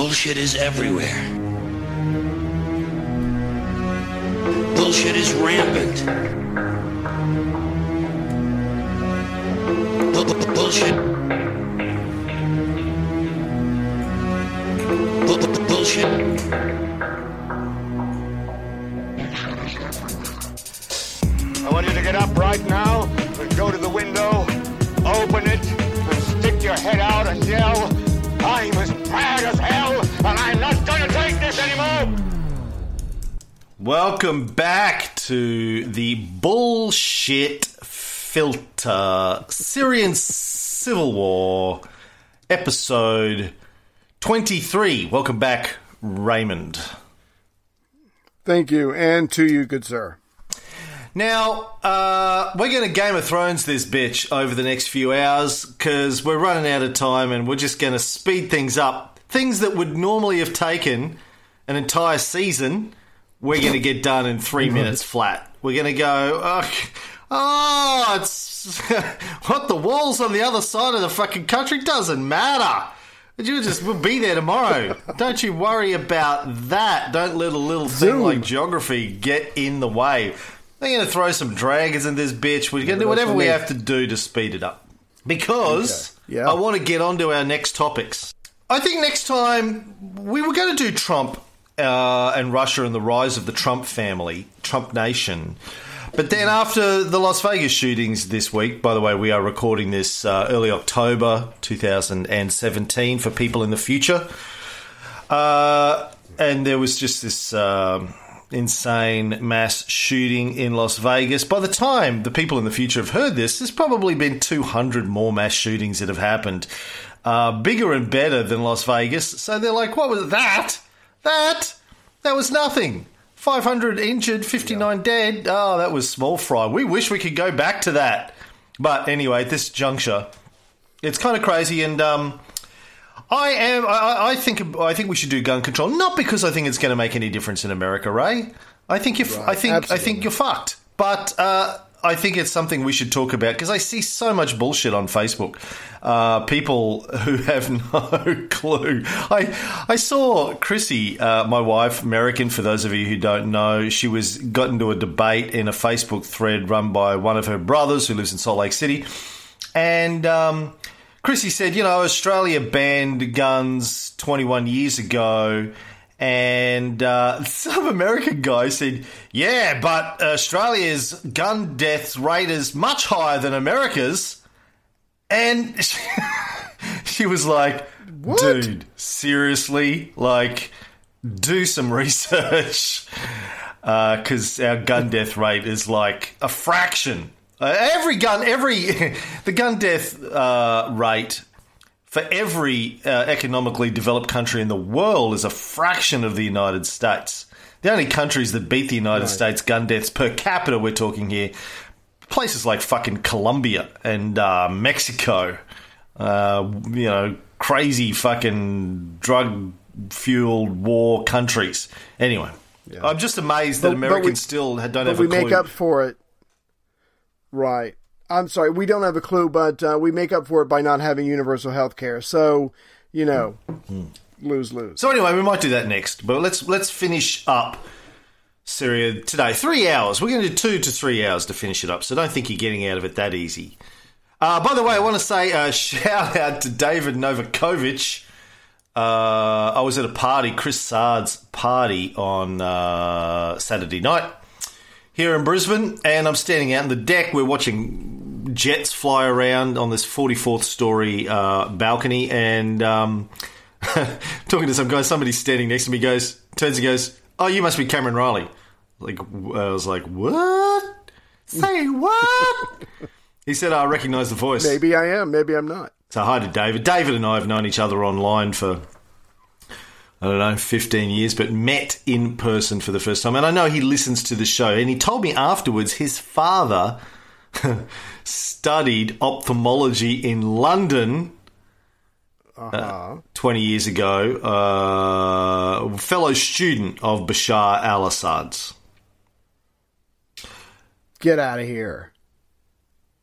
Bullshit is everywhere. Bullshit is rampant. Bu- bu- Bullshit. Bu- bu- Bullshit. I want you to get up right now and go to the window, open it, and stick your head out and yell, Welcome back to the bullshit filter Syrian Civil War episode 23. Welcome back, Raymond. Thank you, and to you, good sir. Now, uh, we're going to Game of Thrones this bitch over the next few hours because we're running out of time and we're just going to speed things up. Things that would normally have taken an entire season, we're going to get done in three minutes flat. We're going to go, oh, oh it's what the walls on the other side of the fucking country doesn't matter. You just we'll be there tomorrow. Don't you worry about that. Don't let a little thing Zoom. like geography get in the way. We're going to throw some dragons in this bitch. We're going to do whatever we have to do to speed it up. Because Okay. Yeah. I want to get on to our next topics. I think next time we were going to do Trump uh, and Russia and the rise of the Trump family, Trump nation. But then after the Las Vegas shootings this week, by the way, we are recording this uh, early October 2017 for people in the future. Uh, and there was just this um, insane mass shooting in Las Vegas. By the time the people in the future have heard this, there's probably been 200 more mass shootings that have happened, uh, bigger and better than Las Vegas. So they're like, what was that? That? That was nothing. 500 injured, 59 dead. Oh, that was small fry. We wish we could go back to that. But anyway, at this juncture, it's kind of crazy and. Um, I am. I, I think. I think we should do gun control, not because I think it's going to make any difference in America, Ray. I think if I think I think you're fucked. But uh, I think it's something we should talk about because I see so much bullshit on Facebook. Uh, people who have no clue. I I saw Chrissy, uh, my wife, American. For those of you who don't know, she was got into a debate in a Facebook thread run by one of her brothers who lives in Salt Lake City, and. Um, Chrissy said, you know, Australia banned guns 21 years ago. And uh, some American guy said, yeah, but Australia's gun deaths rate is much higher than America's. And she, she was like, dude, seriously? Like, do some research. Because our gun death rate is like a fraction. Uh, every gun, every the gun death uh, rate for every uh, economically developed country in the world is a fraction of the United States. The only countries that beat the United States gun deaths per capita, we're talking here, places like fucking Colombia and uh, Mexico. Uh, you know, crazy fucking drug fueled war countries. Anyway, I'm just amazed that But- but we- Americans still don't But have we make up for it. Right. I'm sorry, we don't have a clue, but uh, we make up for it by not having universal health care. So, you know, lose lose. So anyway, we might do that next. But let's let's finish up Syria today. Three hours. We're going to do two to three hours to finish it up. So don't think you're getting out of it that easy. Uh, by the way, I want to say a shout out to David Novakovic. Uh, I was at a party, Chris Sard's party on uh, Saturday night here in Brisbane, and I'm standing out on the deck. We're watching jets fly around on this 44th story uh, balcony, and um, talking to some guy. Somebody standing next to me goes, turns and goes, "Oh, you must be Cameron Reilly." Like I was like, "What? Say what?" he said, "I recognise the voice." Maybe I am, maybe I'm not. So hi to David. David and I have known each other online for I don't know, 15 years, but met in person for the first time. And I know he listens to the show. And he told me afterwards his father studied ophthalmology in London uh, 20 years ago, uh, fellow student of Bashar al Assad's. Get out of here.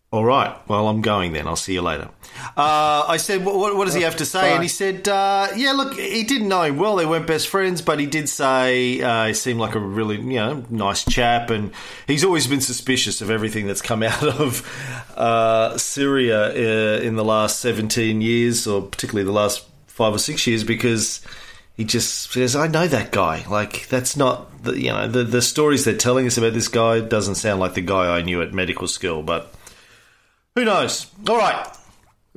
All right. Well, I'm going then. I'll see you later. Uh, I said, what, what, does he have to say? Bye. And he said, uh, yeah, look, he didn't know him well. They weren't best friends, but he did say uh, he seemed like a really, you know, nice chap. And he's always been suspicious of everything that's come out of uh, Syria uh, in the last 17 years, or particularly the last five or six years, because he just says, I know that guy. Like, that's not, the, you know, the, the stories they're telling us about this guy doesn't sound like the guy I knew at medical school, but who knows? All right.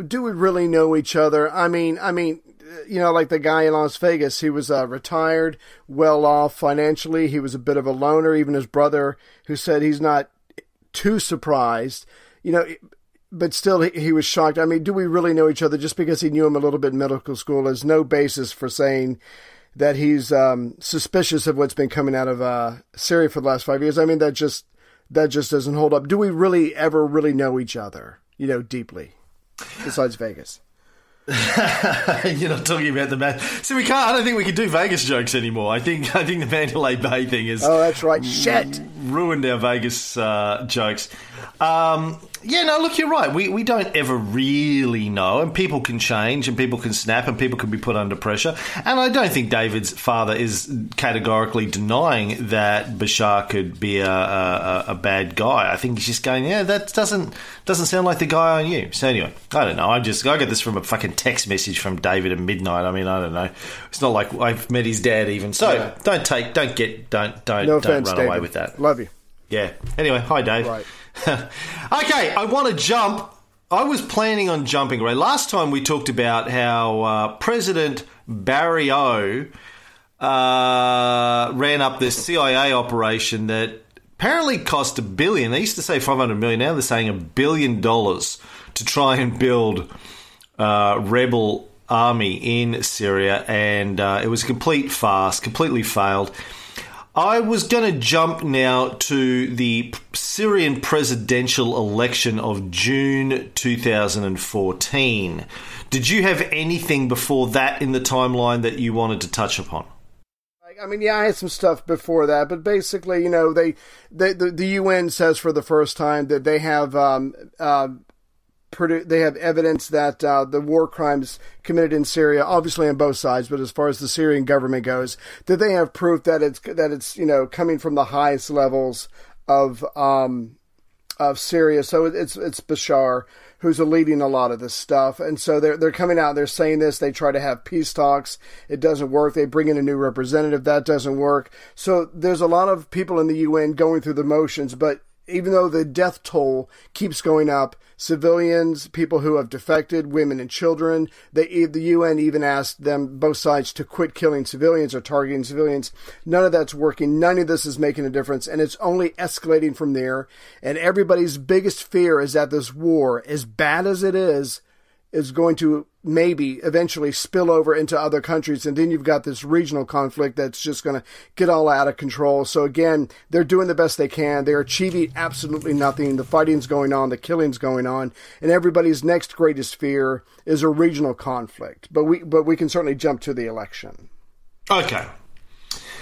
do we really know each other? I mean, I mean, you know, like the guy in Las Vegas, he was uh, retired, well off financially. He was a bit of a loner. Even his brother, who said he's not too surprised, you know, but still he, he was shocked. I mean, do we really know each other? Just because he knew him a little bit in medical school is no basis for saying that he's um, suspicious of what's been coming out of uh, Syria for the last five years. I mean, that just that just doesn't hold up. Do we really ever really know each other? You know, deeply, besides Vegas. You're not talking about the man. So we can't. I don't think we can do Vegas jokes anymore. I think. I think the Mandalay Bay thing is Oh, that's right. Shit. ruined our Vegas uh, jokes. Um, yeah, no, look, you're right. We we don't ever really know, and people can change, and people can snap, and people can be put under pressure. And I don't think David's father is categorically denying that Bashar could be a, a, a bad guy. I think he's just going, yeah, that doesn't doesn't sound like the guy I knew. So anyway, I don't know. I just I got this from a fucking text message from David at midnight. I mean, I don't know. It's not like I've met his dad even. So Yeah. don't take, don't get, don't don't No don't offense, run David. away with that. Love you. Yeah. Anyway, hi Dave. Right. okay, I want to jump. I was planning on jumping. Right, last time we talked about how uh, President Barry O uh, ran up this CIA operation that apparently cost a billion. They used to say five hundred million. Now they're saying a billion dollars to try and build uh, rebel army in Syria, and uh, it was a complete farce, completely failed. I was going to jump now to the Syrian presidential election of June 2014. Did you have anything before that in the timeline that you wanted to touch upon? I mean, yeah, I had some stuff before that, but basically, you know, they, they the, the UN says for the first time that they have um, uh, they have evidence that uh, the war crimes committed in Syria, obviously on both sides, but as far as the Syrian government goes, that they have proof that it's that it's you know coming from the highest levels of um, of Syria. So it's it's Bashar who's leading a lot of this stuff, and so they're they're coming out. They're saying this. They try to have peace talks. It doesn't work. They bring in a new representative. That doesn't work. So there's a lot of people in the UN going through the motions, but even though the death toll keeps going up, civilians, people who have defected, women and children, they, the UN even asked them, both sides, to quit killing civilians or targeting civilians. None of that's working. None of this is making a difference, and it's only escalating from there. And everybody's biggest fear is that this war, as bad as it is, is going to maybe eventually spill over into other countries and then you've got this regional conflict that's just going to get all out of control. So again they're doing the best they can. They're achieving absolutely nothing. The fighting's going on. The killing's going on. And everybody's next greatest fear is a regional conflict. But we but we can certainly jump to the election. Okay.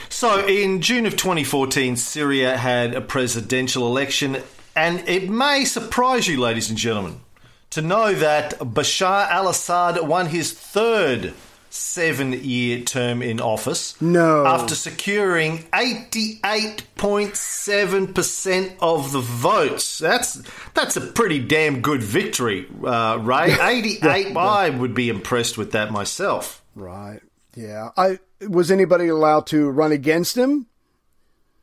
So in June of 2014, Syria had a presidential election, and it may surprise you, ladies and gentlemen, to know that Bashar al Assad won his third seven year term in office. No. After securing 88.7% of the votes. That's that's a pretty damn good victory, uh, Ray. 88, I would be impressed with that myself. right yeah i was anybody allowed to run against him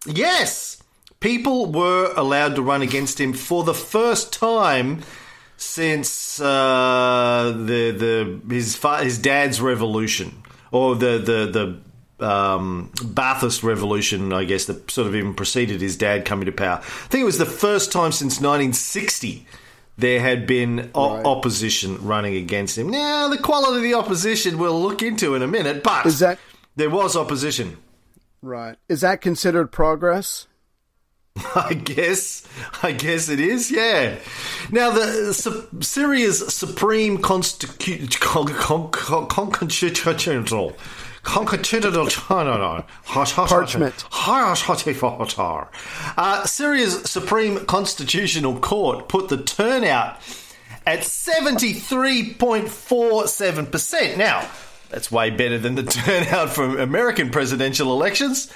Yes, people were allowed to run against him for the first time since uh, the the his fa- his dad's revolution or the the the um, Ba'athist revolution, I guess, that sort of even preceded his dad coming to power. I think it was the first time since 1960 there had been o- Right. opposition running against him. Now, the quality of the opposition we'll look into in a minute, but Is that- there was opposition. right is that considered progress I guess, I guess it is. Yeah. Now, the Su- Syria's supreme constitu- con- con- con- constitutional Parchment. Uh, Syria's Supreme Constitutional Court put the turnout at 73.47%. Now, that's way better than the turnout from American presidential elections.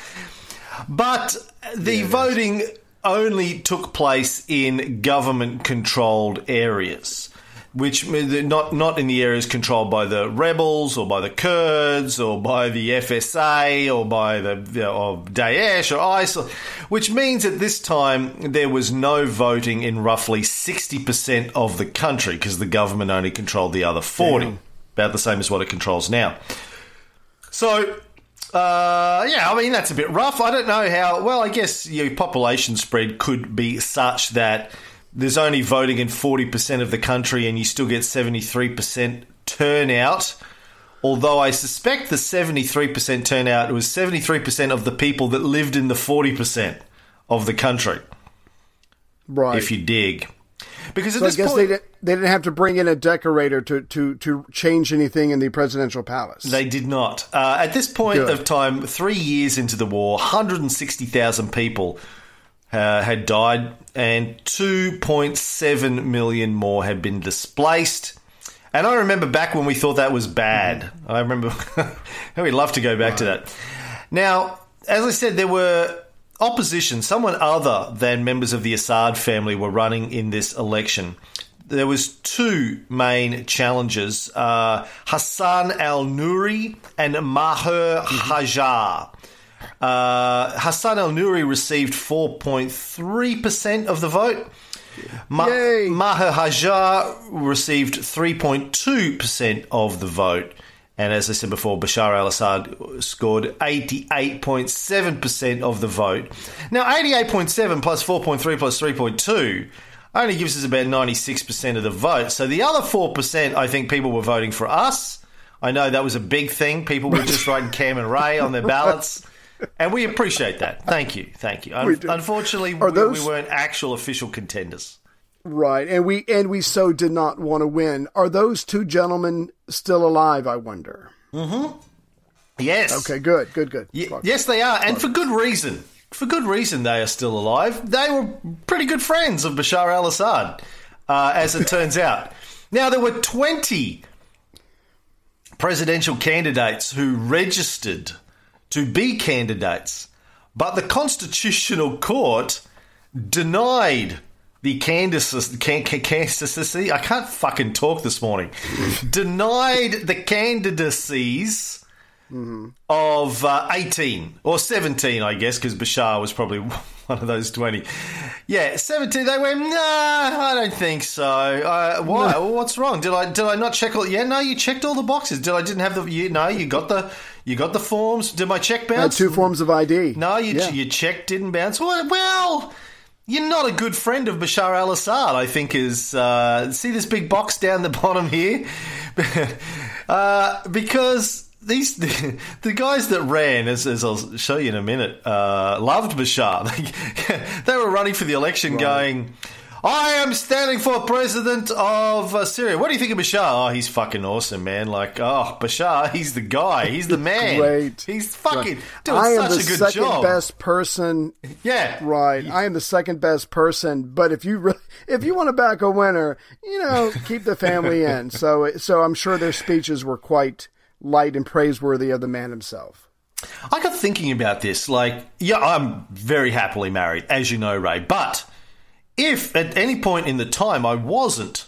But the voting only took place in government controlled areas. Which not not in the areas controlled by the rebels or by the Kurds or by the FSA or by the or Daesh or ISIL, which means at this time there was no voting in roughly sixty percent of the country because the government only controlled the other forty, about the same as what it controls now. So uh, yeah, I mean that's a bit rough. I don't know how. Well, I guess your population spread could be such that there's only voting in forty percent of the country, and you still get seventy three percent turnout. Although I suspect the seventy three percent turnout was seventy three percent of the people that lived in the forty percent of the country. Right. If you dig, because at so I this guess point they didn't, they didn't have to bring in a decorator to, to, to change anything in the presidential palace. They did not. Uh, at this point Good. of time, three years into the war, 160,000 people uh, had died and 2.7 million more had been displaced. And I remember back when we thought that was bad. I remember we'd love to go back to that. Now, as I said, there were opposition, someone other than members of the Assad family were running in this election. There was two main challengers, uh, Hassan al-Nuri and Maher Hajar. Uh, Hassan al-Nuri received 4.3% of the vote. Ma- Maher Hajar received 3.2% of the vote. And as I said before, Bashar al Assad scored 88.7% of the vote. Now, 88.7 plus 4.3 plus 3.2 only gives us about 96% of the vote. So the other 4%, I think people were voting for us. I know that was a big thing. People were just writing Cam and Ray on their ballots. And we appreciate that. Thank you. Thank you. We. Unfortunately, we, those- we weren't actual official contenders. Right, and we and we so did not want to win. Are those two gentlemen still alive? I wonder. Hmm. Yes. Okay, good, good, good. Fuck. yes, they are, and for good reason. For good reason, they are still alive. They were pretty good friends of Bashar al-Assad, uh, as it turns out. Now there were twenty presidential candidates who registered to be candidates, but the Constitutional Court denied the candidacy. Can, can, candidacy I can't fucking talk this morning. denied the candidacies of uh, 18 or 17, I guess, because Bashar was probably one of those 20. Yeah, 17. They went, nah, I don't think so. Uh, why? What's wrong? Did I did I not check all? Yeah, no, you checked all the boxes. Did I didn't have the? You, no, you got the you got the forms. Did my check Had bounce? two forms of ID. No, you, Yeah. your check didn't bounce. Well, well, you're not a good friend of Bashar al Assad, I think, is. Uh, see this big box down the bottom here? uh, because. These the, guys that ran, as, as I'll show you in a minute, uh, loved Bashar. They, they were running for the election, going, "I am standing for president of uh, Syria." What do you think of Bashar? Oh, he's fucking awesome, man! Like, oh, Bashar, he's the guy. He's the man. Great. He's fucking doing I am such the a good second job. best person. Yeah. Right, I am the second best person. But if you re- if you want to back a winner, you know, keep the family in. So so I'm sure their speeches were quite light and praiseworthy of the man himself. I got thinking about this. Like, yeah, I'm very happily married, as you know, Ray. But if at any point in the time I wasn't,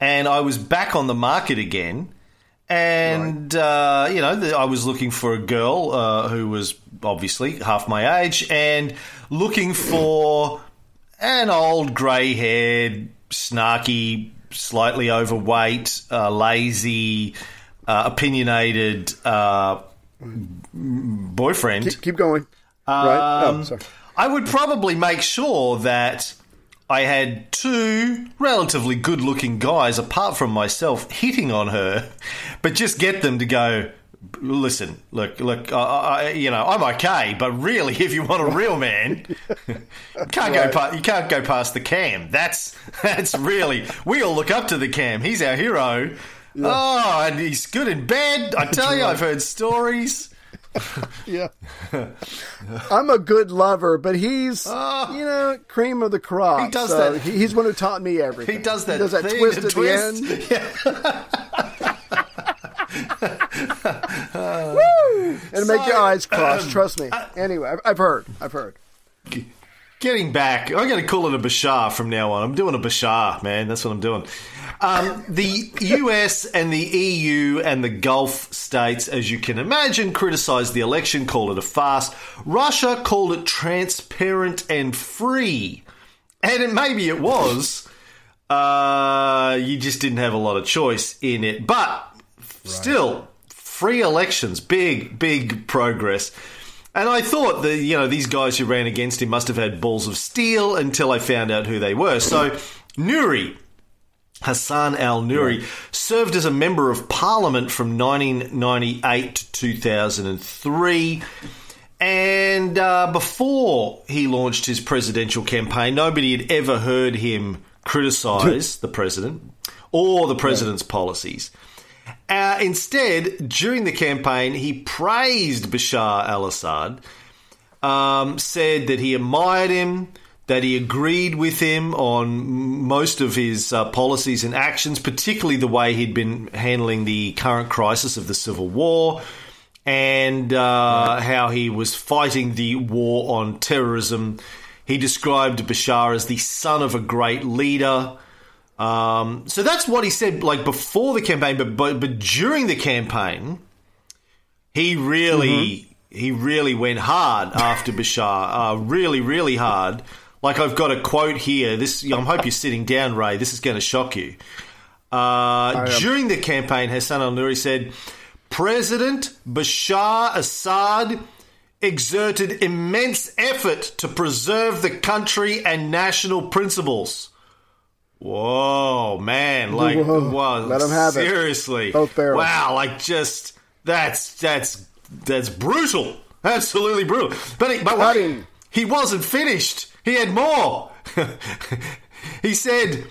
and I was back on the market again, and uh, you know, the, I was looking for a girl uh, who was obviously half my age, and looking for an old grey-haired, snarky, slightly overweight, uh, lazy, uh, opinionated uh, boyfriend. Keep, keep going. right. Oh, Um, sorry. I would probably make sure that I had two relatively good looking guys, apart from myself, hitting on her, but just get them to go. Listen, look, look. I, I, you know, I'm okay, but really, if you want a real man, can't go. Right. Pa- you can't go past the cam. That's that's really. We all look up to the cam. He's our hero. Oh, and he's good in bed. I tell you, I've heard stories. Yeah. I'm a good lover, but he's, you know, cream of the crop. He does so that- he- he's one who taught me everything. He does that. He does that twist at twist. the end. yeah Woo! And make your eyes cross. um, Trust me. Anyway, I've, I've heard. I've heard. Getting back, I'm going to call it a Bashar from now on. I'm doing a Bashar, man. That's what I'm doing. Um, the US and the EU and the Gulf states, as you can imagine, criticised the election, called it a farce. Russia called it transparent and free. And it, maybe it was. Uh, you just didn't have a lot of choice in it. But still, free elections, big, big progress. And I thought that, you know, these guys who ran against him must have had balls of steel until I found out who they were. So, Nuri, Hassan al Nuri, served as a member of parliament from 1998 to 2003. And uh, before he launched his presidential campaign, nobody had ever heard him criticise the president or the president's policies. Uh, instead, during the campaign, he praised Bashar al Assad, um, said that he admired him, that he agreed with him on most of his uh, policies and actions, particularly the way he'd been handling the current crisis of the civil war, and uh, how he was fighting the war on terrorism. He described Bashar as the son of a great leader. Um, so that's what he said, like before the campaign, but but, but during the campaign, he really he really went hard after Bashar, uh, really really hard. Like I've got a quote here. This I hope you're sitting down, Ray. This is going to shock you. Uh, during the campaign, Hassan al Nuri said, President Bashar Assad exerted immense effort to preserve the country and national principles. Whoa, man! Like, Whoa. wow, Let 'em have it. seriously. Wow, like just that's that's that's brutal. Absolutely brutal. But he, but wait, he wasn't finished. He had more. he said,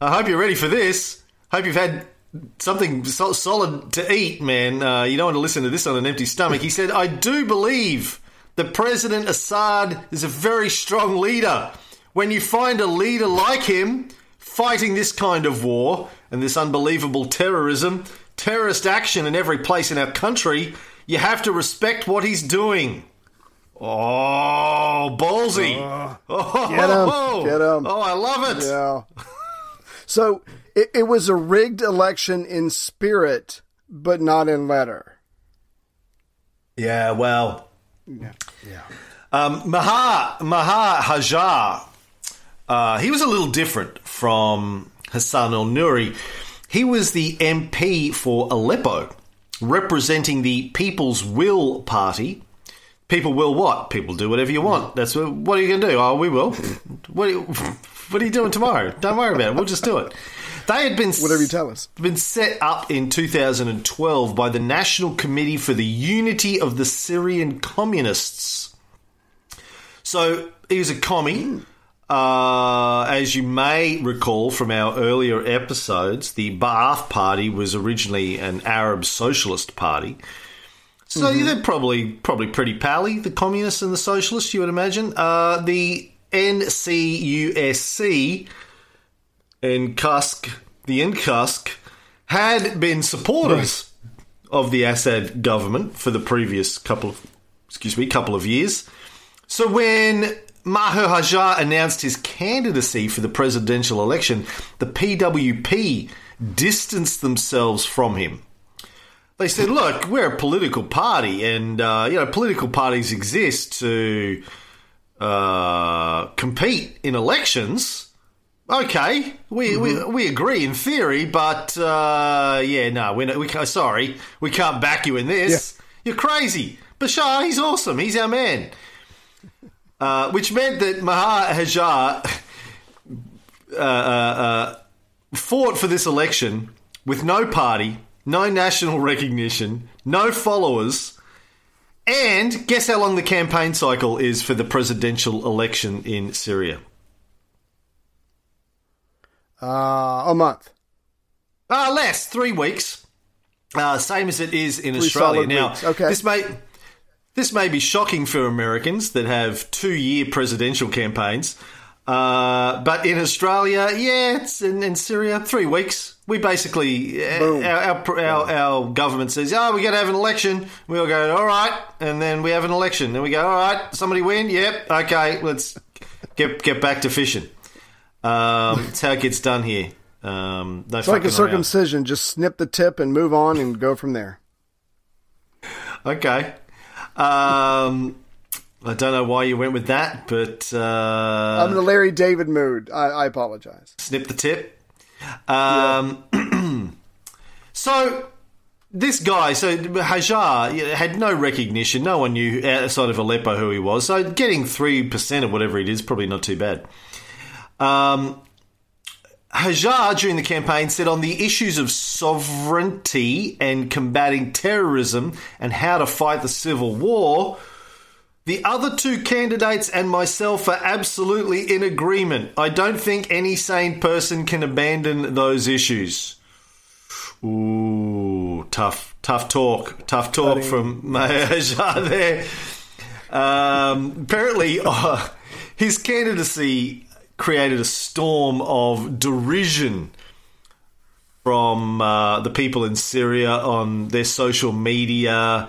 "I hope you're ready for this. Hope you've had." Something so- solid to eat, man. Uh, you don't want to listen to this on an empty stomach. He said, I do believe that President Assad is a very strong leader. When you find a leader like him fighting this kind of war and this unbelievable terrorism, terrorist action in every place in our country, you have to respect what he's doing. Oh, ballsy. oh, Get him, get him. Oh, I love it. Yeah. So it, it was a rigged election in spirit, but not in letter. Yeah, well. Yeah. Um, Maha, Maha Hajar, uh, he was a little different from Hassan al Nuri. He was the MP for Aleppo, representing the People's Will Party. People will what? People do whatever you want. That's what, what are you going to do? Oh, we will. What are, you, what are you doing tomorrow? Don't worry about it. We'll just do it. They had been Whatever you tell us. been set up in 2012 by the National Committee for the Unity of the Syrian Communists. So he was a commie. Uh, as you may recall from our earlier episodes, the Ba'ath Party was originally an Arab socialist party. So they're probably probably pretty pally, the communists and the socialists, you would imagine. Uh, the NCUSC and Kusk, the Nkusk, had been supporters of the Assad government for the previous couple of, excuse me, couple of years. So when Maher Hajar announced his candidacy for the presidential election, the PWP distanced themselves from him. They said, "Look, we're a political party, and uh, you know, political parties exist to uh, compete in elections." Okay, we, we we agree in theory, but uh, yeah, no, we're not, we can't, sorry, we can't back you in this. You're crazy. Bashar, he's awesome. He's our man. Uh, which meant that Maha Hajar uh, uh, uh, fought for this election with no party, no national recognition, no followers, and guess how long the campaign cycle is for the presidential election in Syria? Uh, a month. Uh, less, three weeks. Uh, same as it is in Three Australia. Now, weeks, okay. this may this may be shocking for Americans that have two year presidential campaigns, uh, but in Australia, yeah, it's in, in Syria, three weeks. We basically our, our, our, our government says, "Oh, we got to have an election." We all go, "All right," and then we have an election. Then we go, "All right, somebody win." Yep, okay, let's get get back to fishing. Um, it's how it gets done here. Um, no It's like a fucking around. circumcision. Just snip the tip and move on and go from there. Okay. Um, I don't know why you went with that, but uh, I'm in a Larry David mood. I, I apologize. snip the tip. Um, so this guy, so Hajar had no recognition. No one knew outside of Aleppo who he was. So getting three percent or whatever it is probably not too bad. Um, Hajar, during the campaign, said on the issues of sovereignty and combating terrorism and how to fight the civil war, the other two candidates and myself are absolutely in agreement. I don't think any sane person can abandon those issues. Ooh, tough, tough talk, tough talk from Hajar there. Um, apparently, his candidacy created a storm of derision from uh, the people in Syria on their social media.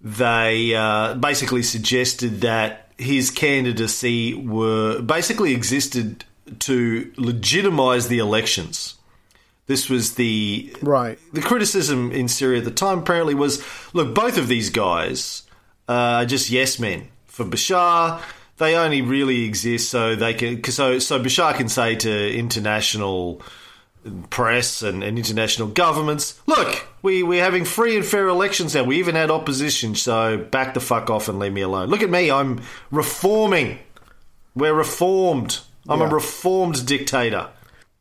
They uh, basically suggested that his candidacy were basically existed to legitimize the elections. This was the Right. the criticism in Syria at the time apparently was look, both of these guys are just yes men. For Bashar, they only really exist so they can so so Bashar can say to international press and, and international governments, look, we, we're having free and fair elections now. We even had opposition, so back the fuck off and leave me alone. Look at me, I'm reforming. We're reformed. I'm Yeah. a reformed dictator.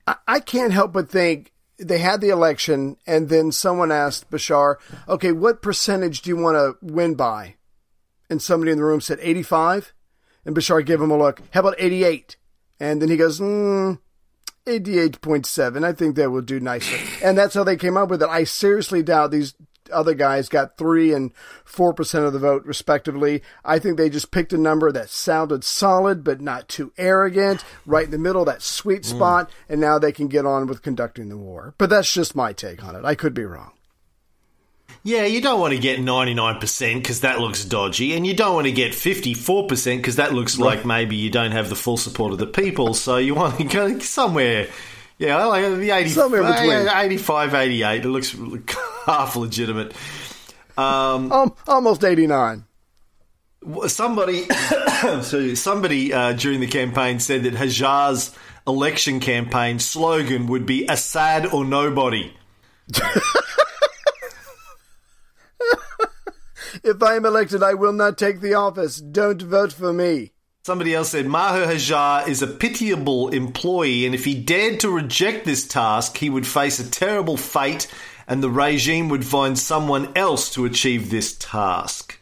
I, I can't help but think they had the election, and then someone asked Bashar, "Okay, what percentage do you want to win by?" And somebody in the room said 85, and Bashar gave him a look. How about 88? And then he goes, mm, 88.7. I think that will do nicely. And that's how they came up with it. I seriously doubt these other guys got 3 and 4% of the vote, respectively. I think they just picked a number that sounded solid, but not too arrogant, right in the middle, that sweet spot, and now they can get on with conducting the war. But that's just my take on it. I could be wrong. Yeah, you don't want to get 99% because that looks dodgy, and you don't want to get 54% because that looks like maybe you don't have the full support of the people. So you want to go somewhere, yeah, like the 80, Somewhere between. 85, 88. It looks half legitimate. Um, almost 89. Somebody, so somebody uh, during the campaign said that Hajar's election campaign slogan would be Assad or nobody. If I am elected, I will not take the office. Don't vote for me. Somebody else said Maher Hajar is a pitiable employee, and if he dared to reject this task, he would face a terrible fate, and the regime would find someone else to achieve this task.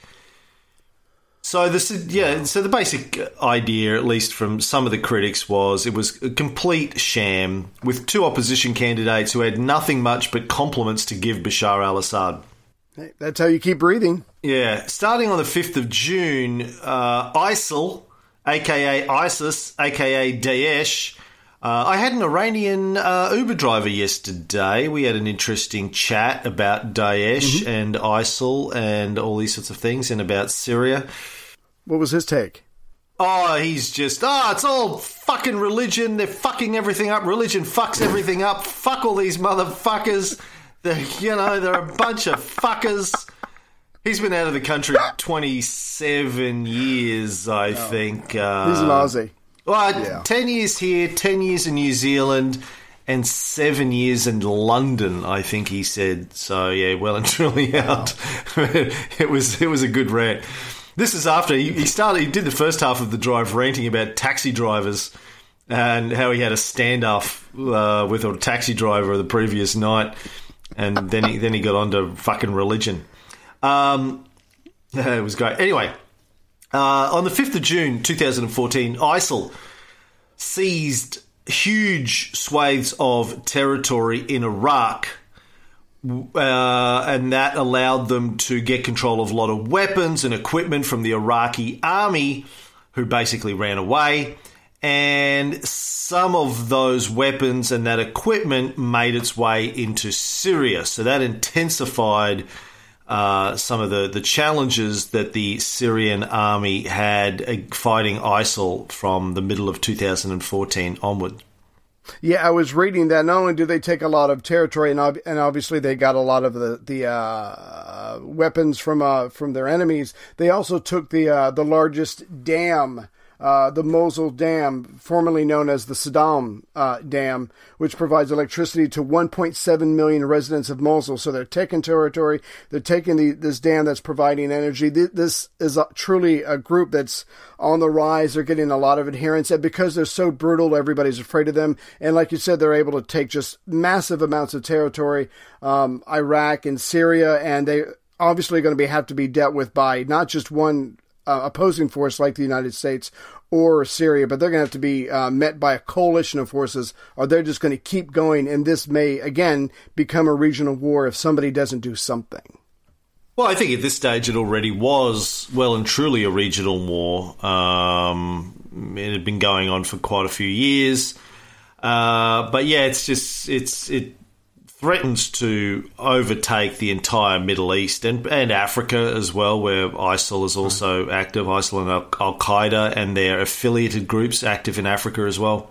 So this, yeah. So the basic idea, at least from some of the critics, was it was a complete sham with two opposition candidates who had nothing much but compliments to give Bashar al-Assad. Hey, that's how you keep breathing. Yeah, starting on the 5th of June, uh, ISIL, aka ISIS, aka Daesh. Uh, I had an Iranian uh, Uber driver yesterday. We had an interesting chat about Daesh and ISIL and all these sorts of things and about Syria. What was his take? Oh, he's just, oh, it's all fucking religion. They're fucking everything up. Religion fucks everything up. Fuck all these motherfuckers. They're, you know, they're a bunch of fuckers. He's been out of the country 27 years, I think. Uh, He's an Aussie. well, Yeah. 10 years here, 10 years in New Zealand, and seven years in London, I think he said. So, yeah, well and truly out. it was it was a good rant. This is after he, he started, he did the first half of the drive ranting about taxi drivers and how he had a standoff uh, with a taxi driver the previous night. And then he, then he got on to fucking religion. Um, it was great. Anyway, uh, on the 5th of June 2014, ISIL seized huge swathes of territory in Iraq uh, and that allowed them to get control of a lot of weapons and equipment from the Iraqi army, who basically ran away. And some of those weapons and that equipment made its way into Syria. So that intensified uh, some of the, the challenges that the Syrian army had uh, fighting ISIL from the middle of 2014 onward. Yeah, I was reading that. Not only do they take a lot of territory, and, ob- and obviously they got a lot of the the uh, weapons from uh, from their enemies, they also took the uh, the largest dam uh, the Mosul Dam, formerly known as the Saddam uh, Dam, which provides electricity to 1.7 million residents of Mosul. So they're taking territory. They're taking the, this dam that's providing energy. This is a, truly a group that's on the rise. They're getting a lot of adherents, and because they're so brutal, everybody's afraid of them. And like you said, they're able to take just massive amounts of territory, um, Iraq and Syria, and they obviously going to be have to be dealt with by not just one uh, opposing force like the United States or Syria, but they're going to have to be uh, met by a coalition of forces, or they're just going to keep going, and this may again become a regional war if somebody doesn't do something. Well, I think at this stage it already was well and truly a regional war. Um, it had been going on for quite a few years, uh, but yeah, it's just it's it threatens to overtake the entire Middle East and, and Africa as well, where ISIL is also active, ISIL and Al Qaeda and their affiliated groups active in Africa as well.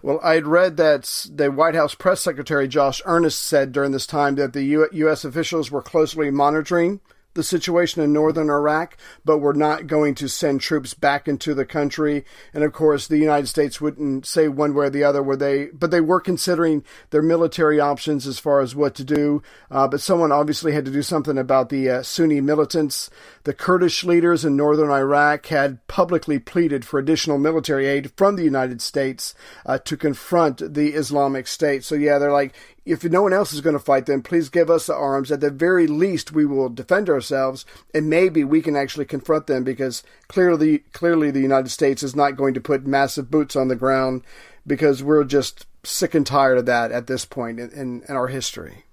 Well, I had read that the White House press secretary Josh Earnest said during this time that the U- U.S. officials were closely monitoring the situation in northern Iraq, but we're not going to send troops back into the country. And of course, the United States wouldn't say one way or the other where they, but they were considering their military options as far as what to do. Uh, but someone obviously had to do something about the uh, Sunni militants. The Kurdish leaders in northern Iraq had publicly pleaded for additional military aid from the United States uh, to confront the Islamic State. So yeah, they're like, if no one else is going to fight them, please give us the arms. At the very least, we will defend ourselves, and maybe we can actually confront them because clearly, clearly, the United States is not going to put massive boots on the ground because we're just sick and tired of that at this point in, in, in our history.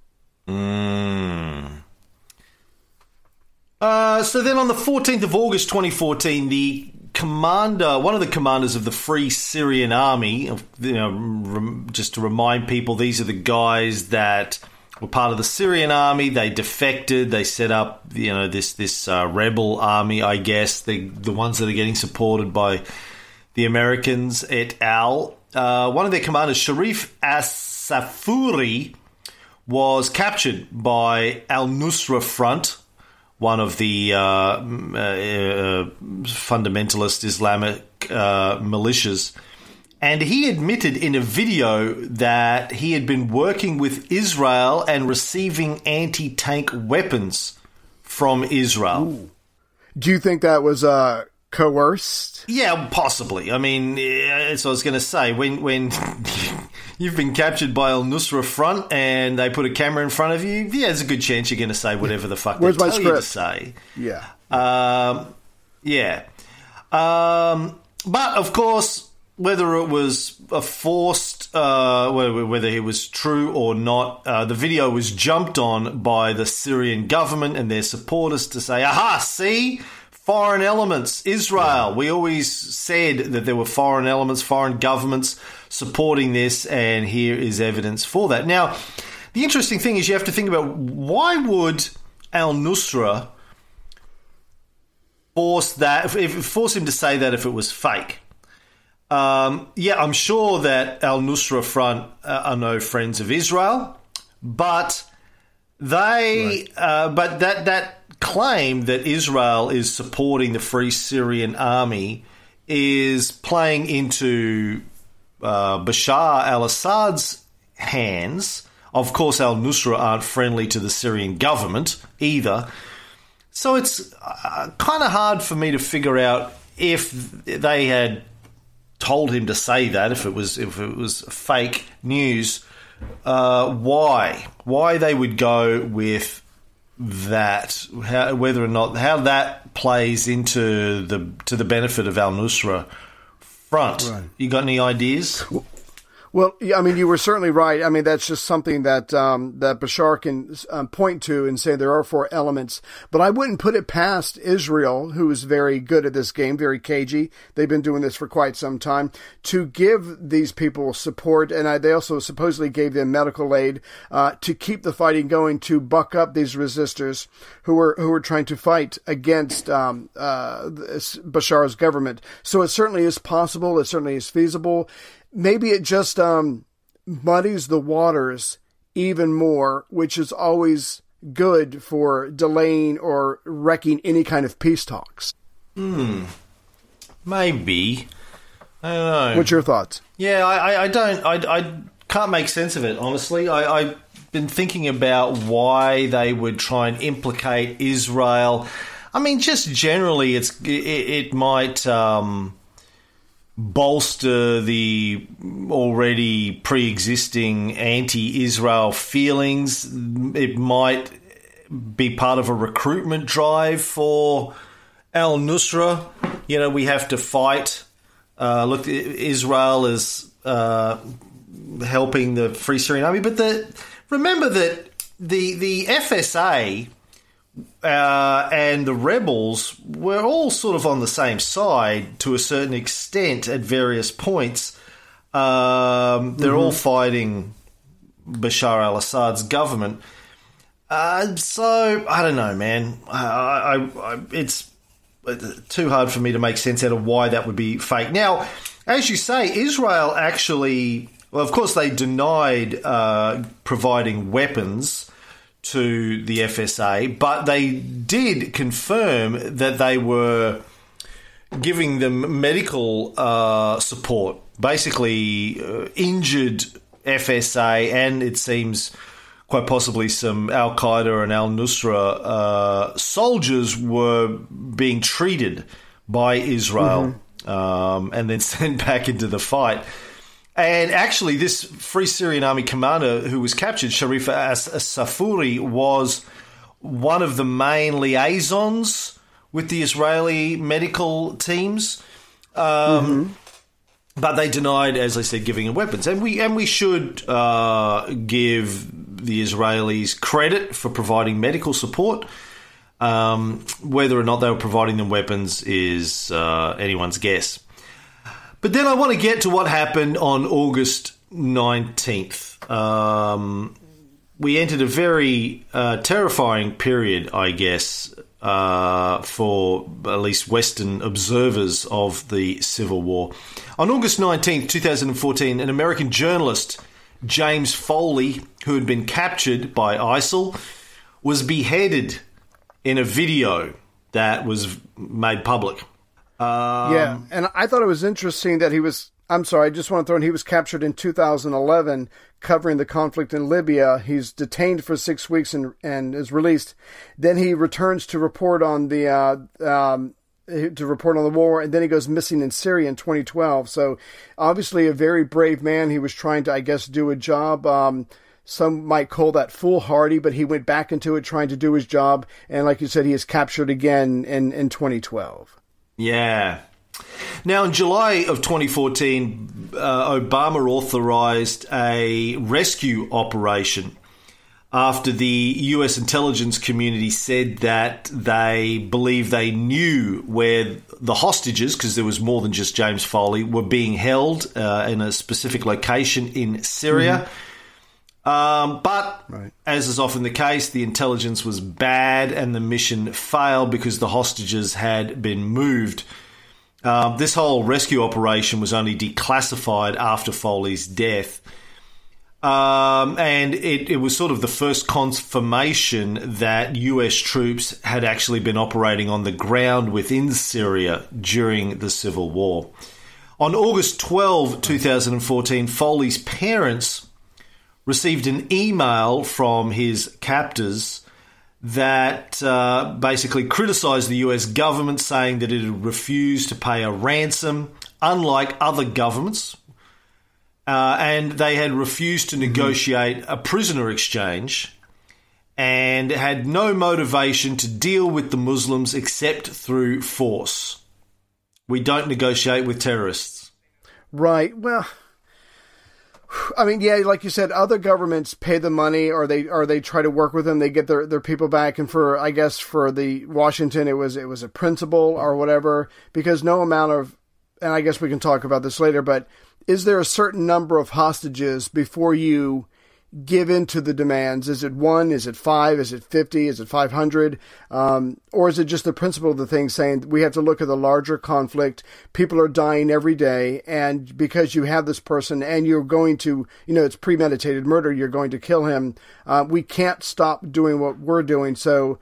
Mm. Uh, so then on the 14th of August 2014, the commander, one of the commanders of the Free Syrian Army, you know, just to remind people, these are the guys that were part of the Syrian army. They defected. They set up, you know, this this uh, rebel army. I guess the the ones that are getting supported by the Americans et al. Uh, one of their commanders, Sharif As-Safuri, was captured by Al Nusra Front one of the uh, uh, uh, fundamentalist Islamic uh, militias. And he admitted in a video that he had been working with Israel and receiving anti tank weapons from Israel. Ooh. Do you think that was uh, coerced? Yeah, possibly. I mean, as I was going to say, when when you've been captured by Al Nusra Front and they put a camera in front of you, yeah, there's a good chance you're going to say whatever the fuck Where's they my tell script? you to say. Yeah. Um, yeah. Um, but of course, whether it was a forced, uh, whether it was true or not, uh, the video was jumped on by the Syrian government and their supporters to say, aha, see? Foreign elements, Israel. We always said that there were foreign elements, foreign governments supporting this, and here is evidence for that. Now, the interesting thing is you have to think about why would Al Nusra force that, if, force him to say that if it was fake? Um, yeah, I'm sure that Al Nusra Front uh, are no friends of Israel, but they, right. uh, but that that claim that Israel is supporting the Free Syrian Army is playing into uh, Bashar al Assad's hands. Of course, al Nusra aren't friendly to the Syrian government either. So it's uh, kind of hard for me to figure out if they had told him to say that, if it was if it was fake news, uh, why why they would go with that, how, whether or not how that plays into the to the benefit of Al Nusra front. Right. You got any ideas? Well, I mean, you were certainly right. I mean, that's just something that um, that Bashar can um, point to and say there are four elements. But I wouldn't put it past Israel, who is very good at this game, very cagey. They've been doing this for quite some time to give these people support, and I, they also supposedly gave them medical aid uh, to keep the fighting going, to buck up these resistors who are who are trying to fight against um, uh, Bashar's government. So it certainly is possible. It certainly is feasible maybe it just um, muddies the waters even more, which is always good for delaying or wrecking any kind of peace talks. Hmm. Maybe. I don't know. What's your thoughts? Yeah, I, I don't. I, I can't make sense of it, honestly. I, I've been thinking about why they would try and implicate Israel. I mean, just generally, it's it, it might. Um, bolster the already pre-existing anti-Israel feelings. It might be part of a recruitment drive for Al Nusra. You know, we have to fight. Uh, look, Israel is uh, helping the Free Syrian Army, but the remember that the the FSA uh, and the rebels were all sort of on the same side to a certain extent at various points. Um, they're mm-hmm. all fighting Bashar al Assad's government. Uh, so I don't know, man. I, I, I, it's too hard for me to make sense out of why that would be fake. Now, as you say, Israel actually, well, of course, they denied uh, providing weapons to the FSA, but they did confirm that they were giving them medical uh, support, basically uh, injured FSA, and it seems quite possibly some Al Qaeda and Al Nusra uh, soldiers were being treated by Israel mm-hmm. um, and then sent back into the fight. And actually, this Free Syrian Army commander who was captured, Sharif As Safuri, was one of the main liaisons with the Israeli medical teams. Um, mm-hmm. But they denied, as I said, giving them weapons, and we and we should uh, give the Israelis credit for providing medical support. Um, whether or not they were providing them weapons is uh, anyone's guess. But then I want to get to what happened on August 19th. Um, we entered a very uh, terrifying period, I guess, uh, for at least Western observers of the Civil War. On August 19th, 2014, an American journalist, James Foley, who had been captured by ISIL, was beheaded in a video that was made public. Um, yeah, and I thought it was interesting that he was. I'm sorry, I just want to throw in. He was captured in 2011, covering the conflict in Libya. He's detained for six weeks and and is released. Then he returns to report on the uh, um, to report on the war, and then he goes missing in Syria in 2012. So, obviously, a very brave man. He was trying to, I guess, do a job. Um, some might call that foolhardy, but he went back into it trying to do his job. And like you said, he is captured again in, in 2012. Yeah. Now, in July of 2014, uh, Obama authorized a rescue operation after the US intelligence community said that they believe they knew where the hostages, because there was more than just James Foley, were being held uh, in a specific location in Syria. Mm-hmm. Um, but right. as is often the case, the intelligence was bad and the mission failed because the hostages had been moved. Um, this whole rescue operation was only declassified after Foley's death. Um, and it, it, was sort of the first confirmation that US troops had actually been operating on the ground within Syria during the civil war. On August 12, 2014, Foley's parents received an email from his captors that uh, basically criticized the US government, saying that it had refused to pay a ransom, unlike other governments. Uh, and they had refused to negotiate a prisoner exchange and had no motivation to deal with the Muslims except through force. We don't negotiate with terrorists. Right. Well, I mean, yeah, like you said, other governments pay the money, or they or they try to work with them. They get their, their people back, and for I guess for the Washington, it was it was a principle or whatever, because no amount of, and I guess we can talk about this later, but is there a certain number of hostages before you give in to the demands? Is it one? Is it five? Is it 50? Is it 500? Um, or is it just the principle of the thing saying we have to look at the larger conflict? People are dying every day. And because you have this person and you're going to, you know, it's premeditated murder, you're going to kill him. Uh, we can't stop doing what we're doing. So,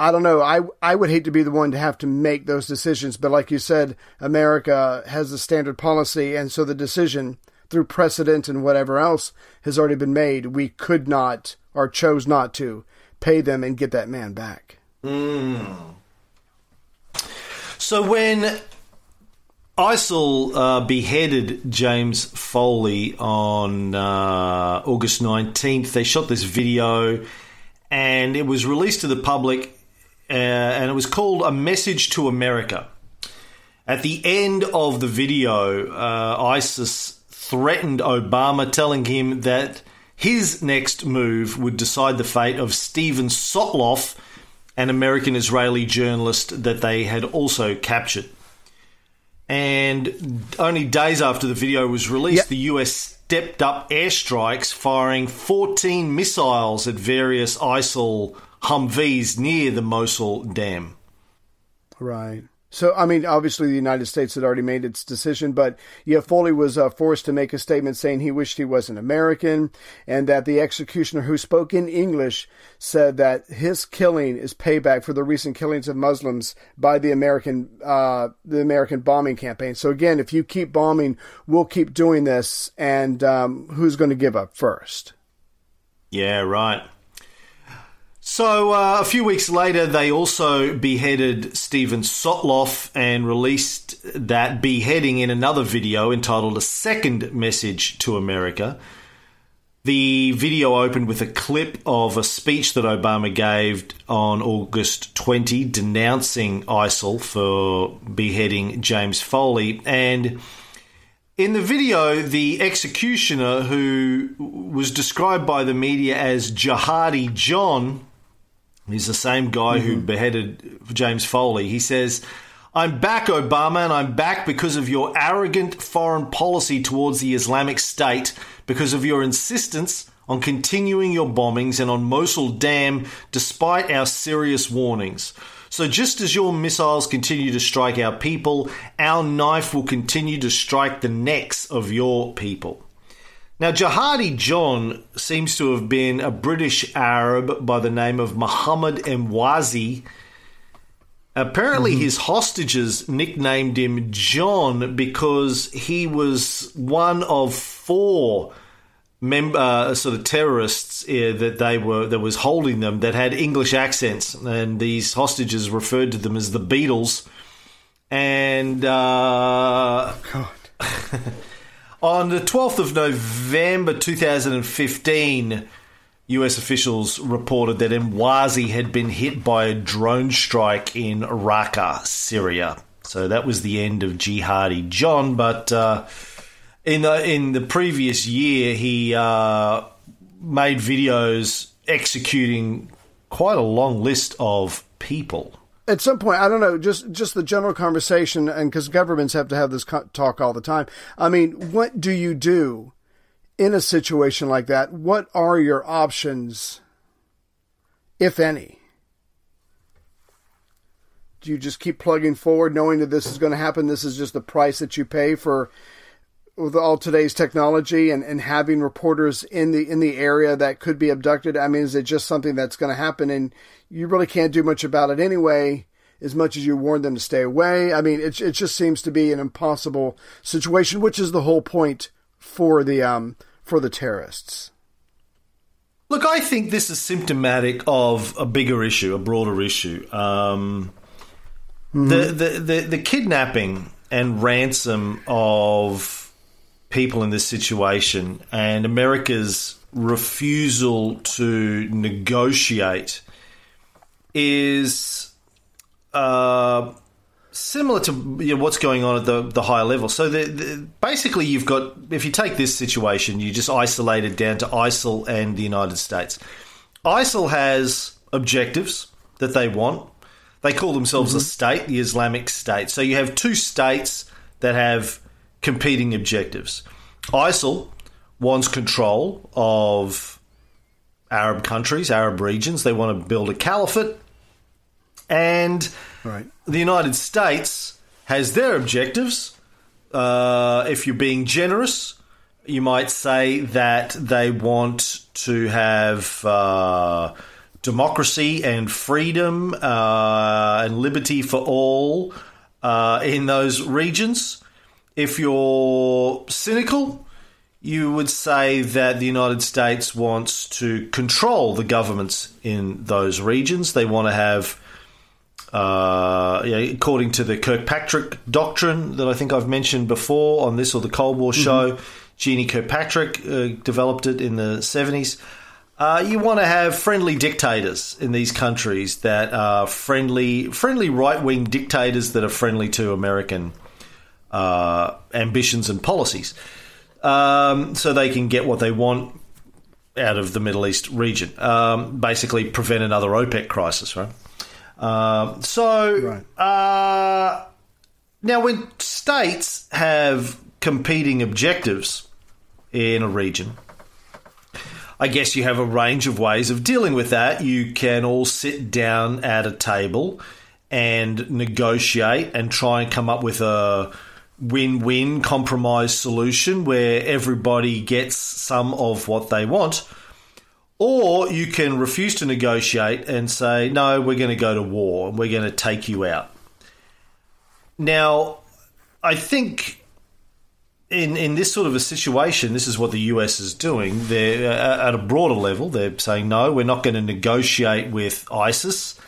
I don't know. I I would hate to be the one to have to make those decisions, but like you said, America has a standard policy, and so the decision through precedent and whatever else has already been made, we could not or chose not to pay them and get that man back. So when ISIL uh, beheaded James Foley on uh, August 19th, they shot this video and it was released to the public uh, and it was called A Message to America. At the end of the video, uh, ISIS threatened Obama, telling him that his next move would decide the fate of Steven Sotloff, an American Israeli journalist that they had also captured. And only days after the video was released, Yep. the US stepped up airstrikes, firing 14 missiles at various ISIL Humvees near the Mosul Dam. Right. So, I mean, obviously the United States had already made its decision, but yeah, Foley was uh, forced to make a statement saying he wished he was an American and that the executioner who spoke in English said that his killing is payback for the recent killings of Muslims by the American, uh, the American bombing campaign. So again, if you keep bombing, we'll keep doing this. And, um, who's going to give up first? Yeah, right. So uh, a few weeks later, they also beheaded Steven Sotloff and released that beheading in another video entitled "A Second Message to America." The video opened with a clip of a speech that Obama gave on August 20, denouncing ISIL for beheading James Foley. And in the video, the executioner, who was described by the media as Jihadi John, He's the same guy who mm-hmm. beheaded James Foley. He says, I'm back, Obama, and I'm back because of your arrogant foreign policy towards the Islamic State, because of your insistence on continuing your bombings and on Mosul Dam despite our serious warnings. So, just as your missiles continue to strike our people, our knife will continue to strike the necks of your people. Now, Jihadi John seems to have been a British Arab by the name of Muhammad Mwazi. Apparently, his hostages nicknamed him John because he was one of four mem- uh, sort of terrorists uh, that they were that was holding them that had English accents, and these hostages referred to them as the Beatles. And uh, on the 12th of November 2015, US officials reported that Mwazi had been hit by a drone strike in Raqqa, Syria. So that was the end of Jihadi John. But uh, in the in the previous year, he uh, made videos executing quite a long list of people. At some point, I don't know, just just the general conversation, and because governments have to have this co- talk all the time. I mean, what do you do in a situation like that? What are your options, if any? Do you just keep plugging forward, knowing that this is going to happen? This is just the price that you pay for with all today's technology and, and having reporters in the in the area that could be abducted. I mean, is it just something that's going to happen and you really can't do much about it anyway? As much as you warn them to stay away, I mean, it it just seems to be an impossible situation, which is the whole point for the um for the terrorists. Look, I think this is symptomatic of a bigger issue, a broader issue. Um, the, the, the, the kidnapping and ransom of people in this situation and America's refusal to negotiate is uh, similar to you know, what's going on at the, the higher level. So the, the, basically, you've got if you take this situation, you just isolate it down to ISIL and the United States. ISIL has objectives that they want. They call themselves a state, the Islamic State. So you have two states that have competing objectives. ISIL wants control of Arab countries, Arab regions. They want to build a caliphate. And Right. the United States has their objectives. Uh, if you're being generous, you might say that they want to have uh, democracy and freedom uh, and liberty for all uh, in those regions. If you're cynical, you would say that the United States wants to control the governments in those regions. They want to have uh, you know, according to the Kirkpatrick doctrine that I think I've mentioned before on this or the Cold War show, Jeane Kirkpatrick uh, developed it in the 70s. Uh, you want to have friendly dictators in these countries that are friendly, friendly right wing dictators that are friendly to American uh, ambitions and policies, um, so they can get what they want out of the Middle East region. Um, basically, prevent another OPEC crisis, right? Um, so Right. uh, now, when states have competing objectives in a region, I guess you have a range of ways of dealing with that. You can all sit down at a table and negotiate and try and come up with a win win compromise solution where everybody gets some of what they want. Or you can refuse to negotiate and say, no, we're going to go to war and we're going to take you out. Now, I think in in this sort of a situation, this is what the US is doing. They're uh, at a broader level. They're saying no, we're not going to negotiate with ISIS.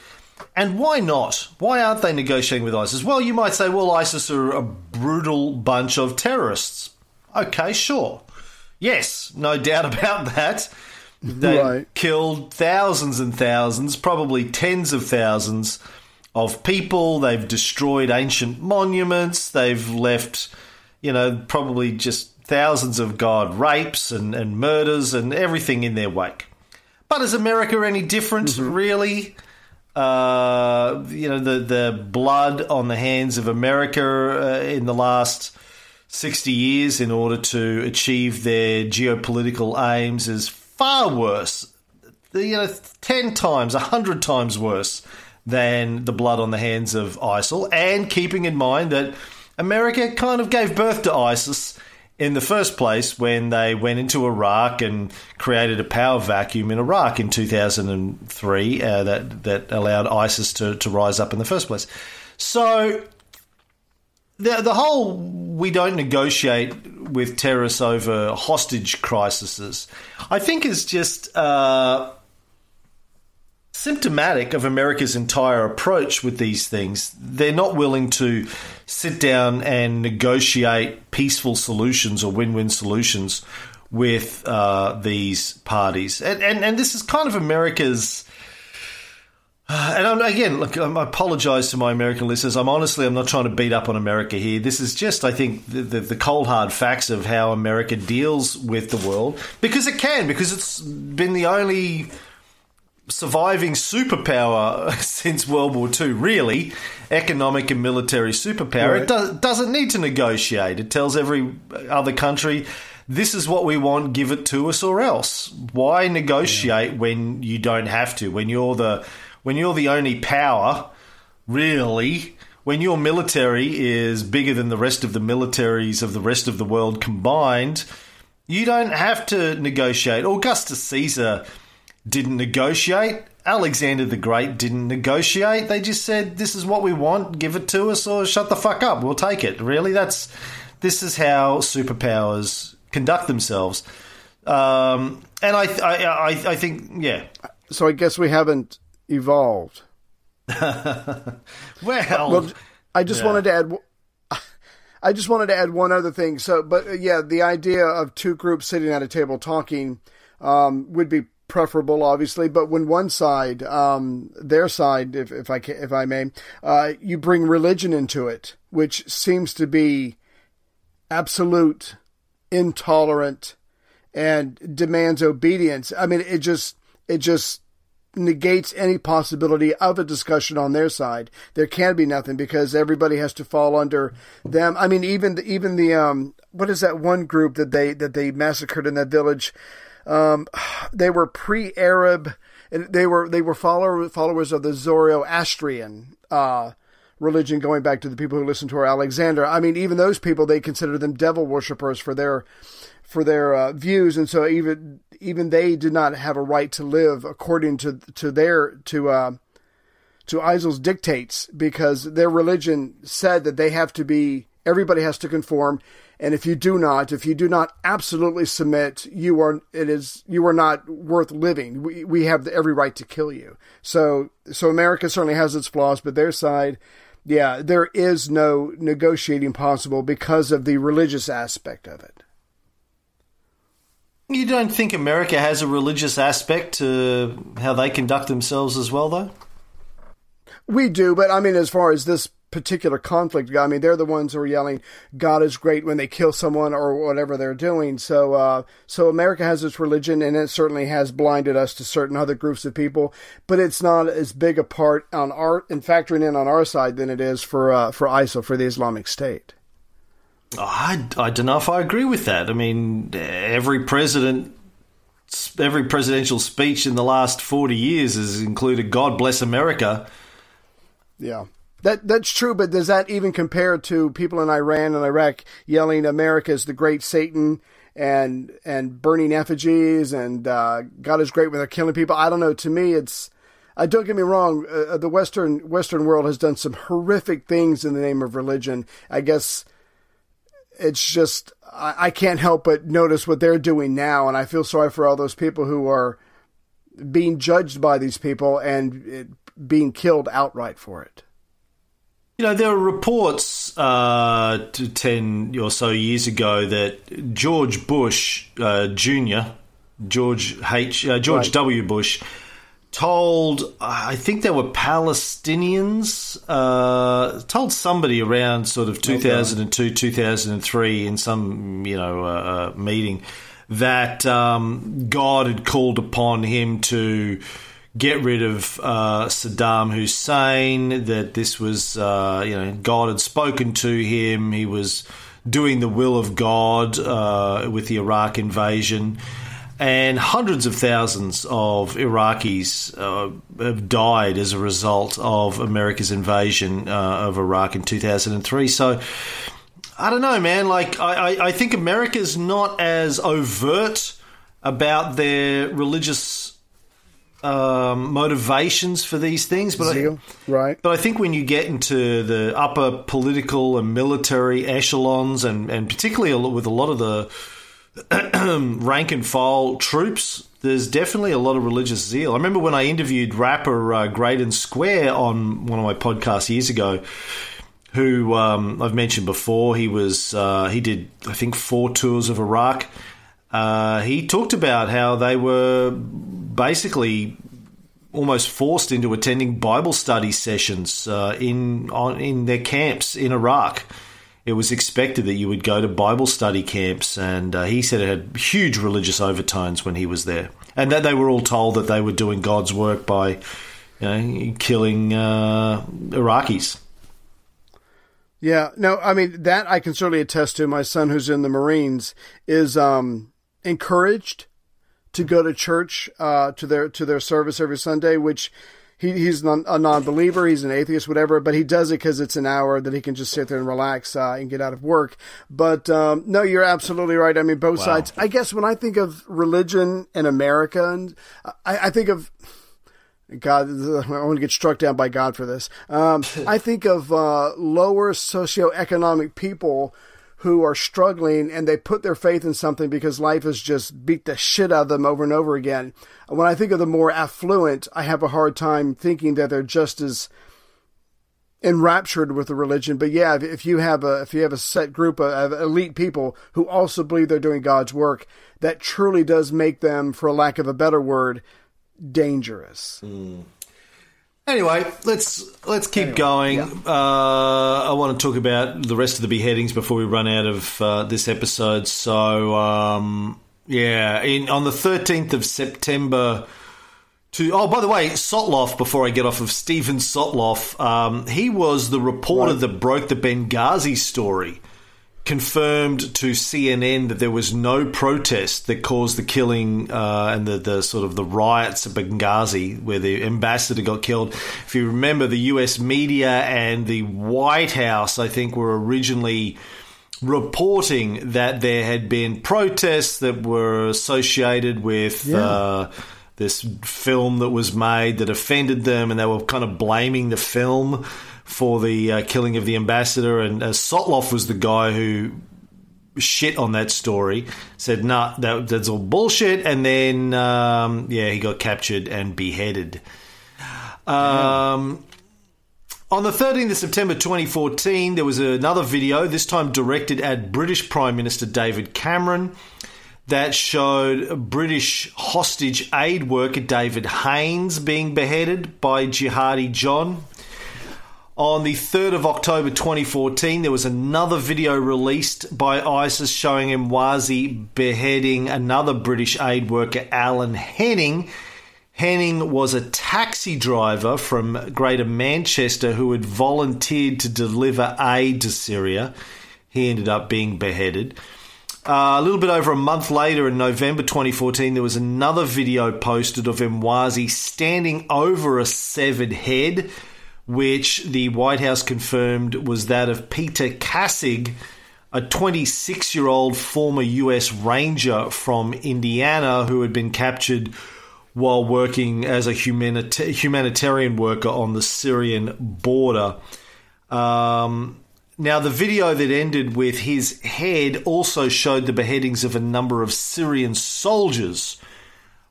And why not? Why aren't they negotiating with ISIS? Well, you might say, well, ISIS are a brutal bunch of terrorists. Okay, sure. Yes, no doubt about that. They Right. killed thousands and thousands, probably tens of thousands of people. They've destroyed ancient monuments. They've left, you know, probably just thousands of God rapes and, and murders and everything in their wake. But is America any different, mm-hmm. really? Uh, you know, the, the blood on the hands of America uh, in the last 60 years in order to achieve their geopolitical aims is far worse. You know, 10 times, 100 times worse than the blood on the hands of ISIL. And keeping in mind that America kind of gave birth to ISIS in the first place when they went into Iraq and created a power vacuum in Iraq in 2003 uh, that, that allowed ISIS to, to rise up in the first place. So the the whole we don't negotiate with terrorists over hostage crises, I think is just uh, symptomatic of America's entire approach with these things. They're not willing to sit down and negotiate peaceful solutions or win-win solutions with uh, these parties, and, and and this is kind of America's. Uh, and I'm, again, look, I apologise to my American listeners. I'm honestly, I'm not trying to beat up on America here. This is just, I think, the, the, the cold hard facts of how America deals with the world because it can, because it's been the only surviving superpower since World War II, really, economic and military superpower. Right. It does, doesn't need to negotiate. It tells every other country, this is what we want, give it to us or else. Why negotiate when you don't have to? When you're the when you're the only power, really, when your military is bigger than the rest of the militaries of the rest of the world combined, you don't have to negotiate. Augustus Caesar didn't negotiate. Alexander the Great didn't negotiate. They just said, "This is what we want. Give it to us, or shut the fuck up. We'll take it." Really, that's this is how superpowers conduct themselves. Um, and I, I, I, I think, yeah. So I guess we haven't evolved. Well, Well, I just Yeah. wanted to add. I just wanted to add one other thing. So, but uh, yeah, the idea of two groups sitting at a table talking um, would be preferable, obviously. But when one side, um, their side, if, if I can, if I may, uh, you bring religion into it, which seems to be absolute, intolerant, and demands obedience. I mean, it just it just negates any possibility of a discussion on their side. There can be nothing because everybody has to fall under them. I mean, even the, even the um, what is that one group that they that they massacred in that village? Um, they were pre-Arab, and they were they were follower, followers of the Zoroastrian uh, religion, going back to the people who listened to our Alexander. I mean, even those people they consider them devil worshippers for their for their uh, views, and so even even they did not have a right to live according to to their to uh, to ISIL's dictates because their religion said that they have to be everybody has to conform. And if you do not if you do not absolutely submit you are it is you are not worth living. We, we have every right to kill you. So so america certainly has its flaws but their side yeah there is no negotiating possible because of the religious aspect of it. You don't think America has a religious aspect to how they conduct themselves as well, though? We do, but I mean, as far as this particular conflict, I mean, they're the ones who are yelling, "God is great" when they kill someone or whatever they're doing. So, uh, so America has its religion, and it certainly has blinded us to certain other groups of people. But it's not as big a part on our and factoring in on our side than it is for uh, for ISIL for the Islamic State. I, I don't know if I agree with that. I mean, every president, every presidential speech in the last 40 years has included God bless America. Yeah. That that's true, but does that even compare to people in Iran and Iraq yelling America is the great Satan and and burning effigies and uh, God is great when they're killing people? I don't know. To me, it's uh, don't get me wrong. Uh, the Western Western world has done some horrific things in the name of religion. I guess it's just I, I can't help but notice what they're doing now, and I feel sorry for all those people who are being judged by these people and it, being killed outright for it. You know, there are reports uh, to 10 or so years ago that George Bush uh, Jr., George H. Uh, George right. W. Bush, told I think they were Palestinians uh, told somebody around sort of 2002 2003 in some you know uh, uh, meeting that um, God had called upon him to get rid of uh, Saddam Hussein that this was uh, you know God had spoken to him he was doing the will of God uh, with the Iraq invasion and hundreds of thousands of Iraqis uh, have died as a result of America's invasion uh, of Iraq in 2003. So I don't know, man. Like I, I think America's not as overt about their religious um, motivations for these things, but I, right. But I think when you get into the upper political and military echelons, and and particularly with a lot of the rank and file troops, there's definitely a lot of religious zeal. I remember when I interviewed rapper uh, Greydon Square on one of my podcasts years ago, who um, I've mentioned before. He was uh, he did I think four tours of Iraq. Uh, he talked about how they were basically almost forced into attending Bible study sessions uh, in on, in their camps in Iraq it was expected that you would go to Bible study camps, and uh, he said it had huge religious overtones when he was there, and that they were all told that they were doing God's work by, you know, killing uh, Iraqis. Yeah, no, I mean that I can certainly attest to. My son, who's in the Marines, is um, encouraged to go to church uh, to their to their service every Sunday, which he, he's non, a non-believer, he's an atheist, whatever, but he does it because it's an hour that he can just sit there and relax uh, and get out of work. But um, no, you're absolutely right. I mean, both wow. sides. I guess when I think of religion in America, and I, I think of God, I want to get struck down by God for this. Um, I think of uh, lower socioeconomic people who are struggling and they put their faith in something because life has just beat the shit out of them over and over again. When I think of the more affluent, I have a hard time thinking that they're just as enraptured with the religion. But yeah, if, you have a if you have a set group of, elite people who also believe they're doing God's work, that truly does make them, for lack of a better word, dangerous. Hmm. Anyway, let's let's keep going. Uh, I want to talk about the rest of the beheadings before we run out of uh, this episode. So, um, yeah, in on the thirteenth of September. To, oh, by the way, Sotloff. Before I get off of Steven Sotloff, um, he was the reporter that broke the Benghazi story. Confirmed to CNN that there was no protest that caused the killing uh, and the, the sort of the riots at Benghazi, where the ambassador got killed. If you remember, the U.S. media and the White House, I think, were originally reporting that there had been protests that were associated with. Uh, this film that was made that offended them, and they were kind of blaming the film for the uh, killing of the ambassador. And uh, Sotloff was the guy who shit on that story, said, nah, that, that's all bullshit. And then, um, yeah, he got captured and beheaded. Um, on the 13th of September 2014, there was another video, this time directed at British Prime Minister David Cameron, that showed British hostage aid worker David Haines being beheaded by Jihadi John. On the 3rd of October 2014, there was another video released by ISIS showing Mwazi beheading another British aid worker, Alan Henning. Henning was a taxi driver from Greater Manchester who had volunteered to deliver aid to Syria. He ended up being beheaded. Uh, a little bit over a month later, in November 2014, there was another video posted of Mwazi standing over a severed head, which the White House confirmed was that of Peter Kassig, a 26 year old former US Ranger from Indiana who had been captured while working as a humanita- humanitarian worker on the Syrian border. Um, now, the video that ended with his head also showed the beheadings of a number of Syrian soldiers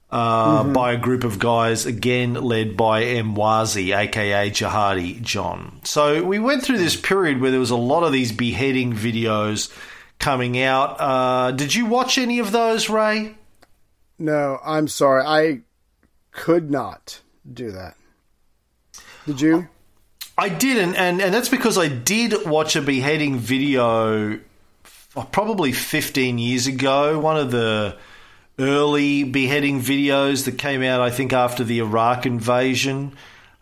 uh, by a group of guys, again led by Mwazi, aka Jihadi John. So we went through this period where there was a lot of these beheading videos coming out. Uh, did you watch any of those, Ray? No, I'm sorry. I could not do that. Did you? I didn't, and, and that's because I did watch a beheading video probably 15 years ago. One of the early beheading videos that came out, I think, after the Iraq invasion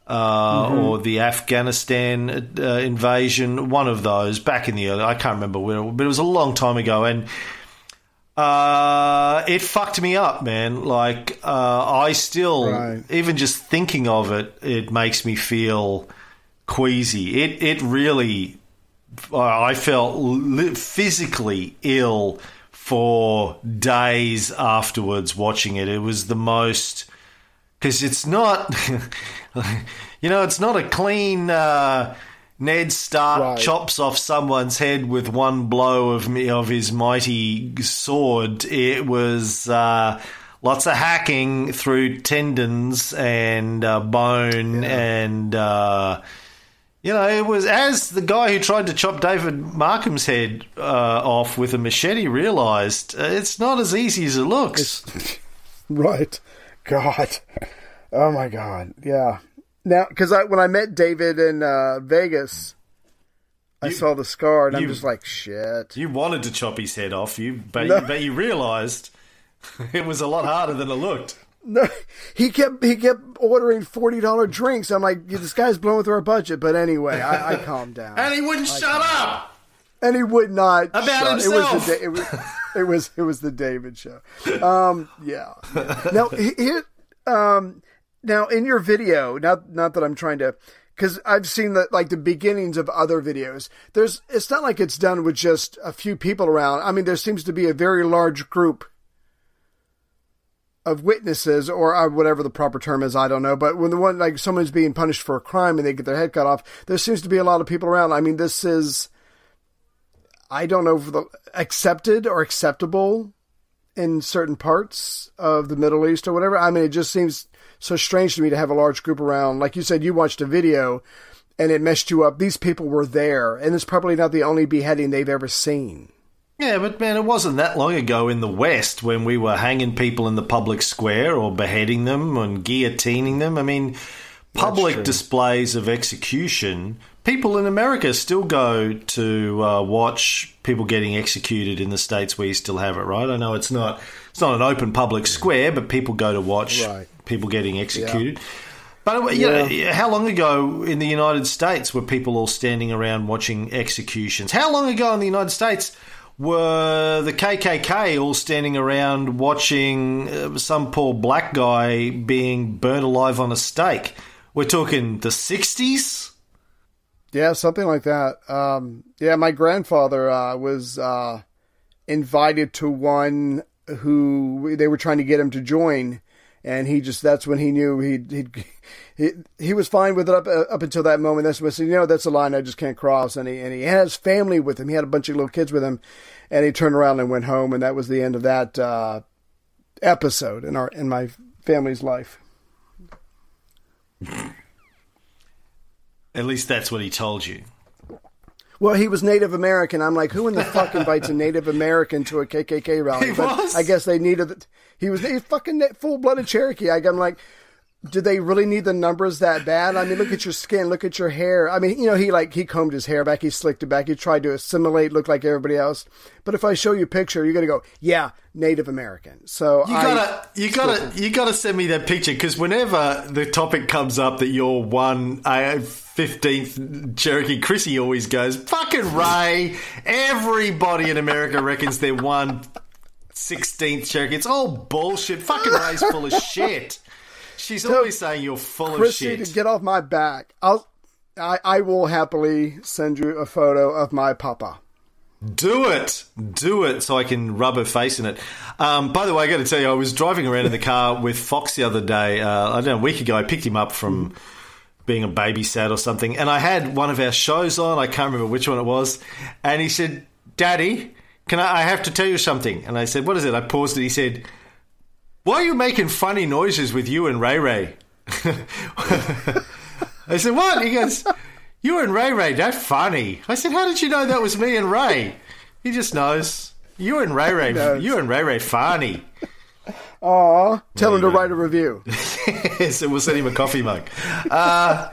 uh, or the Afghanistan uh, invasion. One of those back in the early, I can't remember where, but it was a long time ago. And uh, it fucked me up, man. Like, uh, I still, Right. even just thinking of it, it makes me feel queasy. It it really, I felt physically ill for days afterwards watching it. It was the most because it's not, you know, it's not a clean. Uh, Ned Stark Right. chops off someone's head with one blow of me of his mighty sword. It was uh, lots of hacking through tendons and uh, bone, and uh, you know, it was as the guy who tried to chop David Markham's head uh, off with a machete realized uh, it's not as easy as it looks. Right. God. Oh my God. Yeah. Now, because I when I met David in uh, Vegas, I You- saw the scar, and I'm just like, shit. You wanted to chop his head off, you but, No. but you realized it was a lot harder than it looked. No, he kept he kept ordering forty dollar drinks. I'm like, this guy's blowing through our budget. But anyway, I, I calmed down, And he wouldn't shut up. and he would not About shut- himself. It was the it was, it was it was the David show. Um, yeah. Now he- here, um, now in your video, not not that I'm trying to. Because I've seen the like the beginnings of other videos. There's it's not like it's done with just a few people around. I mean, there seems to be a very large group of witnesses or uh, whatever the proper term is, I don't know. But when the one like someone's being punished for a crime and they get their head cut off, there seems to be a lot of people around. I mean, this is I don't know the accepted or acceptable in certain parts of the Middle East or whatever. I mean, it just seems so strange to me to have a large group around. Like you said, you watched a video and it messed you up. These people were there, and it's probably not the only beheading they've ever seen. Yeah, but man, it wasn't that long ago in the West when we were hanging people in the public square or beheading them and guillotining them. I mean, public displays of execution. People in America still go to uh, watch people getting executed in the states where you still have it, right? I know it's not it's not an open public square, but people go to watch Right. people getting executed. But you know, how long ago in the United States were people all standing around watching executions? How long ago in the United States were the KKK all standing around watching uh, some poor black guy being burnt alive on a stake? We're talking the 60s? Yeah, something like that. Um, yeah, my grandfather uh, was uh, invited to one who they were trying to get him to join, and he just that's when he knew he'd, he'd he he was fine with it up uh, up until that moment. That's when he said, you know, that's a line I just can't cross. And he and he had his family with him. He had a bunch of little kids with him, and he turned around and went home, and that was the end of that uh, episode in our in my family's life. At least that's what he told you. Well, he was Native American. I'm like, who in the fuck invites a Native American to a KKK rally? He but was? I guess they needed. He was a fucking full blooded Cherokee. I'm like, do they really need the numbers that bad? I mean, look at your skin, look at your hair. I mean, you know, he like he combed his hair back, he slicked it back, he tried to assimilate, look like everybody else. But if I show you a picture, you're gonna go, yeah, Native American. So You I- gotta, you gotta, you gotta send me that picture because whenever the topic comes up that you're one uh, fifteenth Cherokee, Chrissy always goes, "Fucking Ray." Everybody in America reckons they're one sixteenth Cherokee. It's all bullshit. Fucking Ray's full of shit. She's always saying you're full of shit. to get off my back. I'll, I, I will happily send you a photo of my papa. Do it, do it, so I can rub her face in it. Um, by the way, I got to tell you, I was driving around in the car with Fox the other day. Uh, I don't know, a week ago. I picked him up from being a babysat or something, and I had one of our shows on. I can't remember which one it was, and he said, "Daddy, can I? I have to tell you something." And I said, "What is it?" I paused it. He said, "Why are you making funny noises with you and Ray Ray?" I said, "What?" He goes, "You and Ray Ray, that's funny." I said, "How did you know that was me and Ray?" He just knows. You and Ray Ray, you and Ray Ray, funny. Aw, tell him to write a review. so we'll send him a coffee mug. Uh,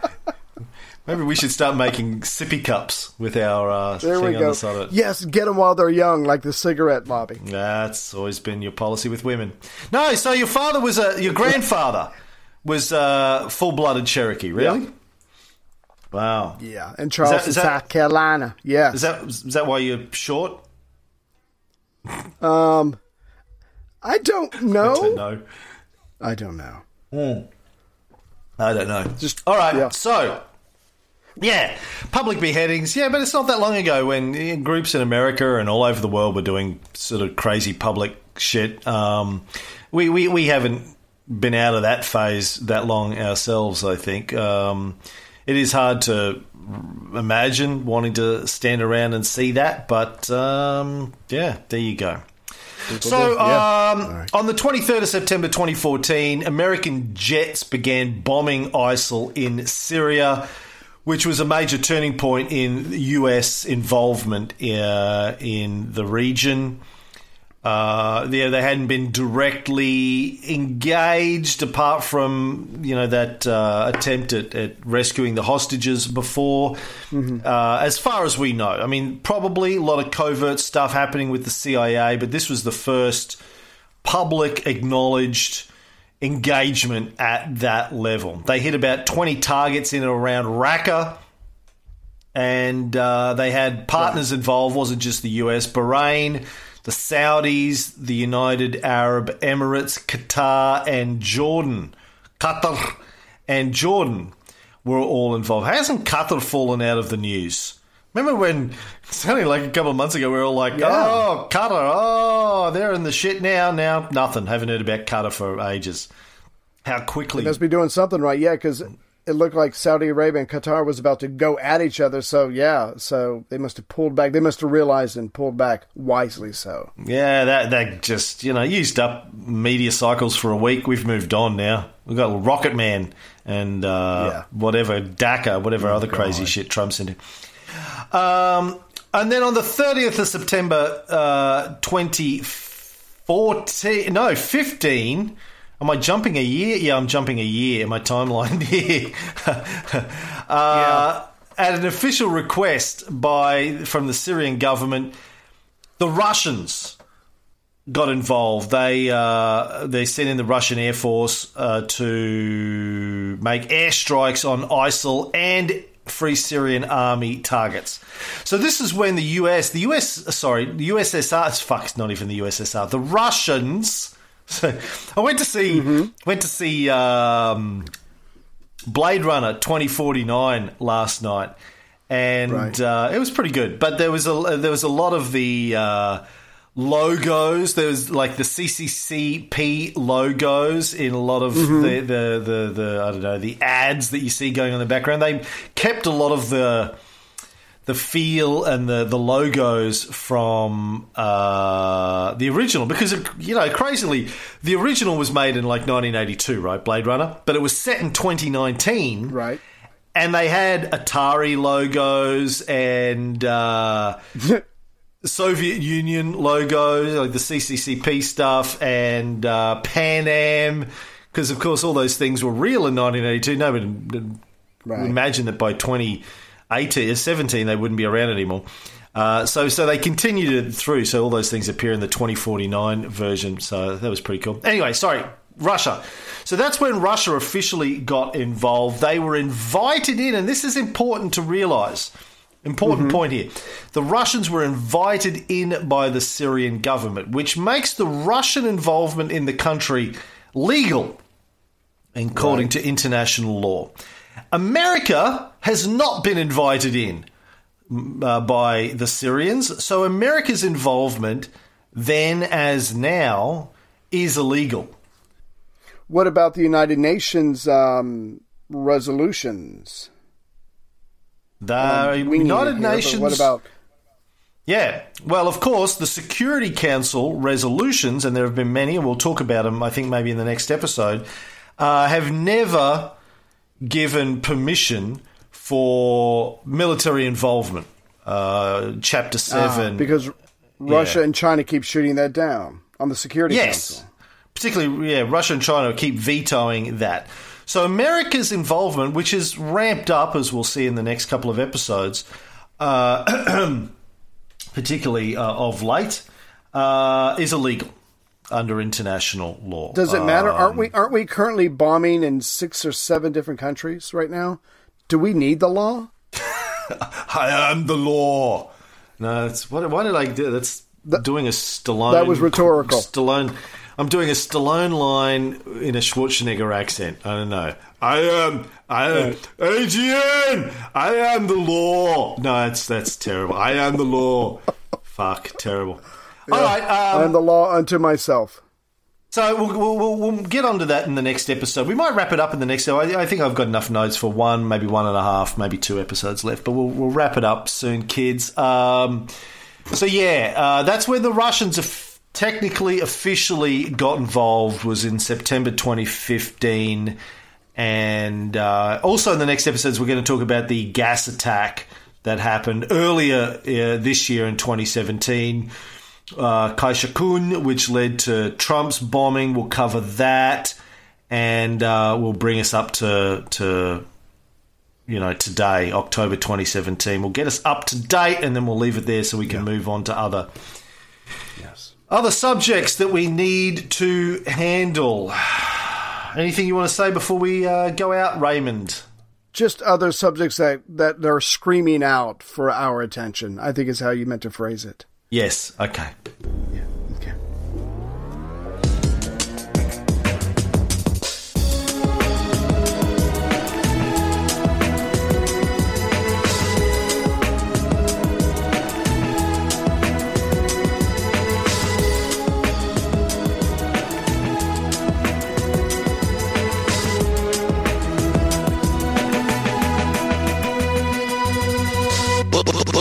maybe we should start making sippy cups with our uh, There thing we on the side of it. Yes, get them while they're young, like the cigarette lobby. That's always been your policy with women. No, so your father was a your grandfather was a full-blooded Cherokee, really? Yeah. Wow. Yeah, in Charleston, is that- South Carolina. Yeah. Is that is that why you're short? Um, I don't I don't know. I don't know. Hmm. I don't know. Just- all right. yeah. So, yeah, public beheadings. Yeah, but it's not that long ago when eh, groups in America and all over the world were doing sort of crazy public shit. Um, we, we we haven't been out of that phase that long ourselves. I think um, it is hard to imagine wanting to stand around and see that, but um, yeah, there you go. So, um, on the 23rd of September 2014, American jets began bombing ISIL in Syria, which was a major turning point in US involvement uh, in the region. Uh, they, they hadn't been directly engaged apart from you know that uh, attempt at, at rescuing the hostages before. Uh, as far as we know, I mean, probably a lot of covert stuff happening with the CIA, but this was the first public acknowledged engagement at that level. They hit about 20 targets in and around Raqqa and uh, they had partners involved. wasn't just the US, Bahrain, the Saudis, the United Arab Emirates, Qatar, and Jordan. Qatar and Jordan were all involved. Hasn't Qatar fallen out of the news? Remember when it's only like a couple of months ago we were all like, Yeah. "Oh, Qatar! Oh, they're in the shit now." Now nothing. Haven't heard about Qatar for ages. How quickly? Must be doing something right. Yeah, because it looked like Saudi Arabia and Qatar was about to go at each other. So yeah, so they must have pulled back. They must have realized and pulled back wisely. So Yeah, that that just you know used up media cycles for a week. We've moved on now. We've got Rocket Man and uh, Yeah. whatever DACA, whatever other crazy shit Trump's into. Um, and then on the 30th of September, uh, 2014, no, 15. Am I jumping a year? Yeah, I'm jumping a year in my timeline here. uh, At an official request by from the Syrian government, the Russians got involved. They uh, they sent in the Russian Air Force uh, to make airstrikes on ISIL and Free Syrian Army targets. So this is when the US, the US, sorry, the USSR, it's fuck, it's not even the USSR, the Russians. So I went to see went to see um, Blade Runner 2049 last night, and Right. uh, it was pretty good. But there was a there was a lot of the uh, logos. There was like the CCCP logos in a lot of the, the the the I don't know the ads that you see going on in the background. They kept a lot of the the feel and the, the logos from uh, the original because it, you know crazily the original was made in like 1982 right Blade Runner but it was set in 2019 Right. and they had Atari logos and uh, Soviet Union logos like the CCCP stuff and uh, Pan Am because of course all those things were real in 1982 nobody Right. imagine that by 2018 or 17 they wouldn't be around anymore. Uh, so so they continued it through. So all those things appear in the 2049 version. So that was pretty cool. Anyway, sorry, Russia. So that's when Russia officially got involved. They were invited in, and this is important to realize. Important point here. The Russians were invited in by the Syrian government, which makes the Russian involvement in the country legal according to international law. America has not been invited in uh, by the Syrians, so America's involvement then as now is illegal. What about the United Nations um, resolutions? The Um, United here, Nations. What about? Yeah. Well, of course, the Security Council resolutions, and there have been many, and we'll talk about them, I think, maybe in the next episode, uh, have never given permission for military involvement. Uh, chapter 7. Ah, because Russia Yeah. and China keep shooting that down on the Security Yes. Council. Particularly, yeah, Russia and China keep vetoing that. So America's involvement, which is ramped up, as we'll see in the next couple of episodes, uh, particularly uh, of late, uh, is illegal under international law. Does it matter? Um, aren't we aren't we currently bombing in six or seven different countries right now? Do we need the law? I am the law. No, it's what? Why did I do? That's doing a Stallone. that was rhetorical. Stallone. I'm doing a Stallone line in a Schwarzenegger accent. I don't know. I am. I am. Adrian. I am the law. No, that's that's terrible. I am the law. Fuck, terrible. All right. Um, I am the law unto myself. so we'll, we'll, we'll, we'll get onto that in the next episode. We might wrap it up in the next. I, I think I've got enough notes for one, maybe one and a half, maybe two episodes left. But we'll, we'll wrap it up soon, kids. Um, so yeah, uh, that's where the Russians have technically, officially got involved. Was in September 2015, and uh, also in the next episodes we're going to talk about the gas attack that happened earlier uh, this year in 2017 uh, Khan Shaykhun, which led to Trump's bombing. We'll cover that, and uh, we'll bring us up to to you know today, October 2017. We'll get us up to date, and then we'll leave it there so we can move on to other other subjects that we need to handle. Anything you want to say before we uh, go out, Raymond? Just other subjects that that are screaming out for our attention. I think is how you meant to phrase it. Yes. Okay. Okay.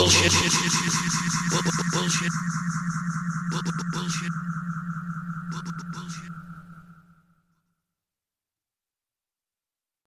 Bullshit. Bu- bu- Bullshit.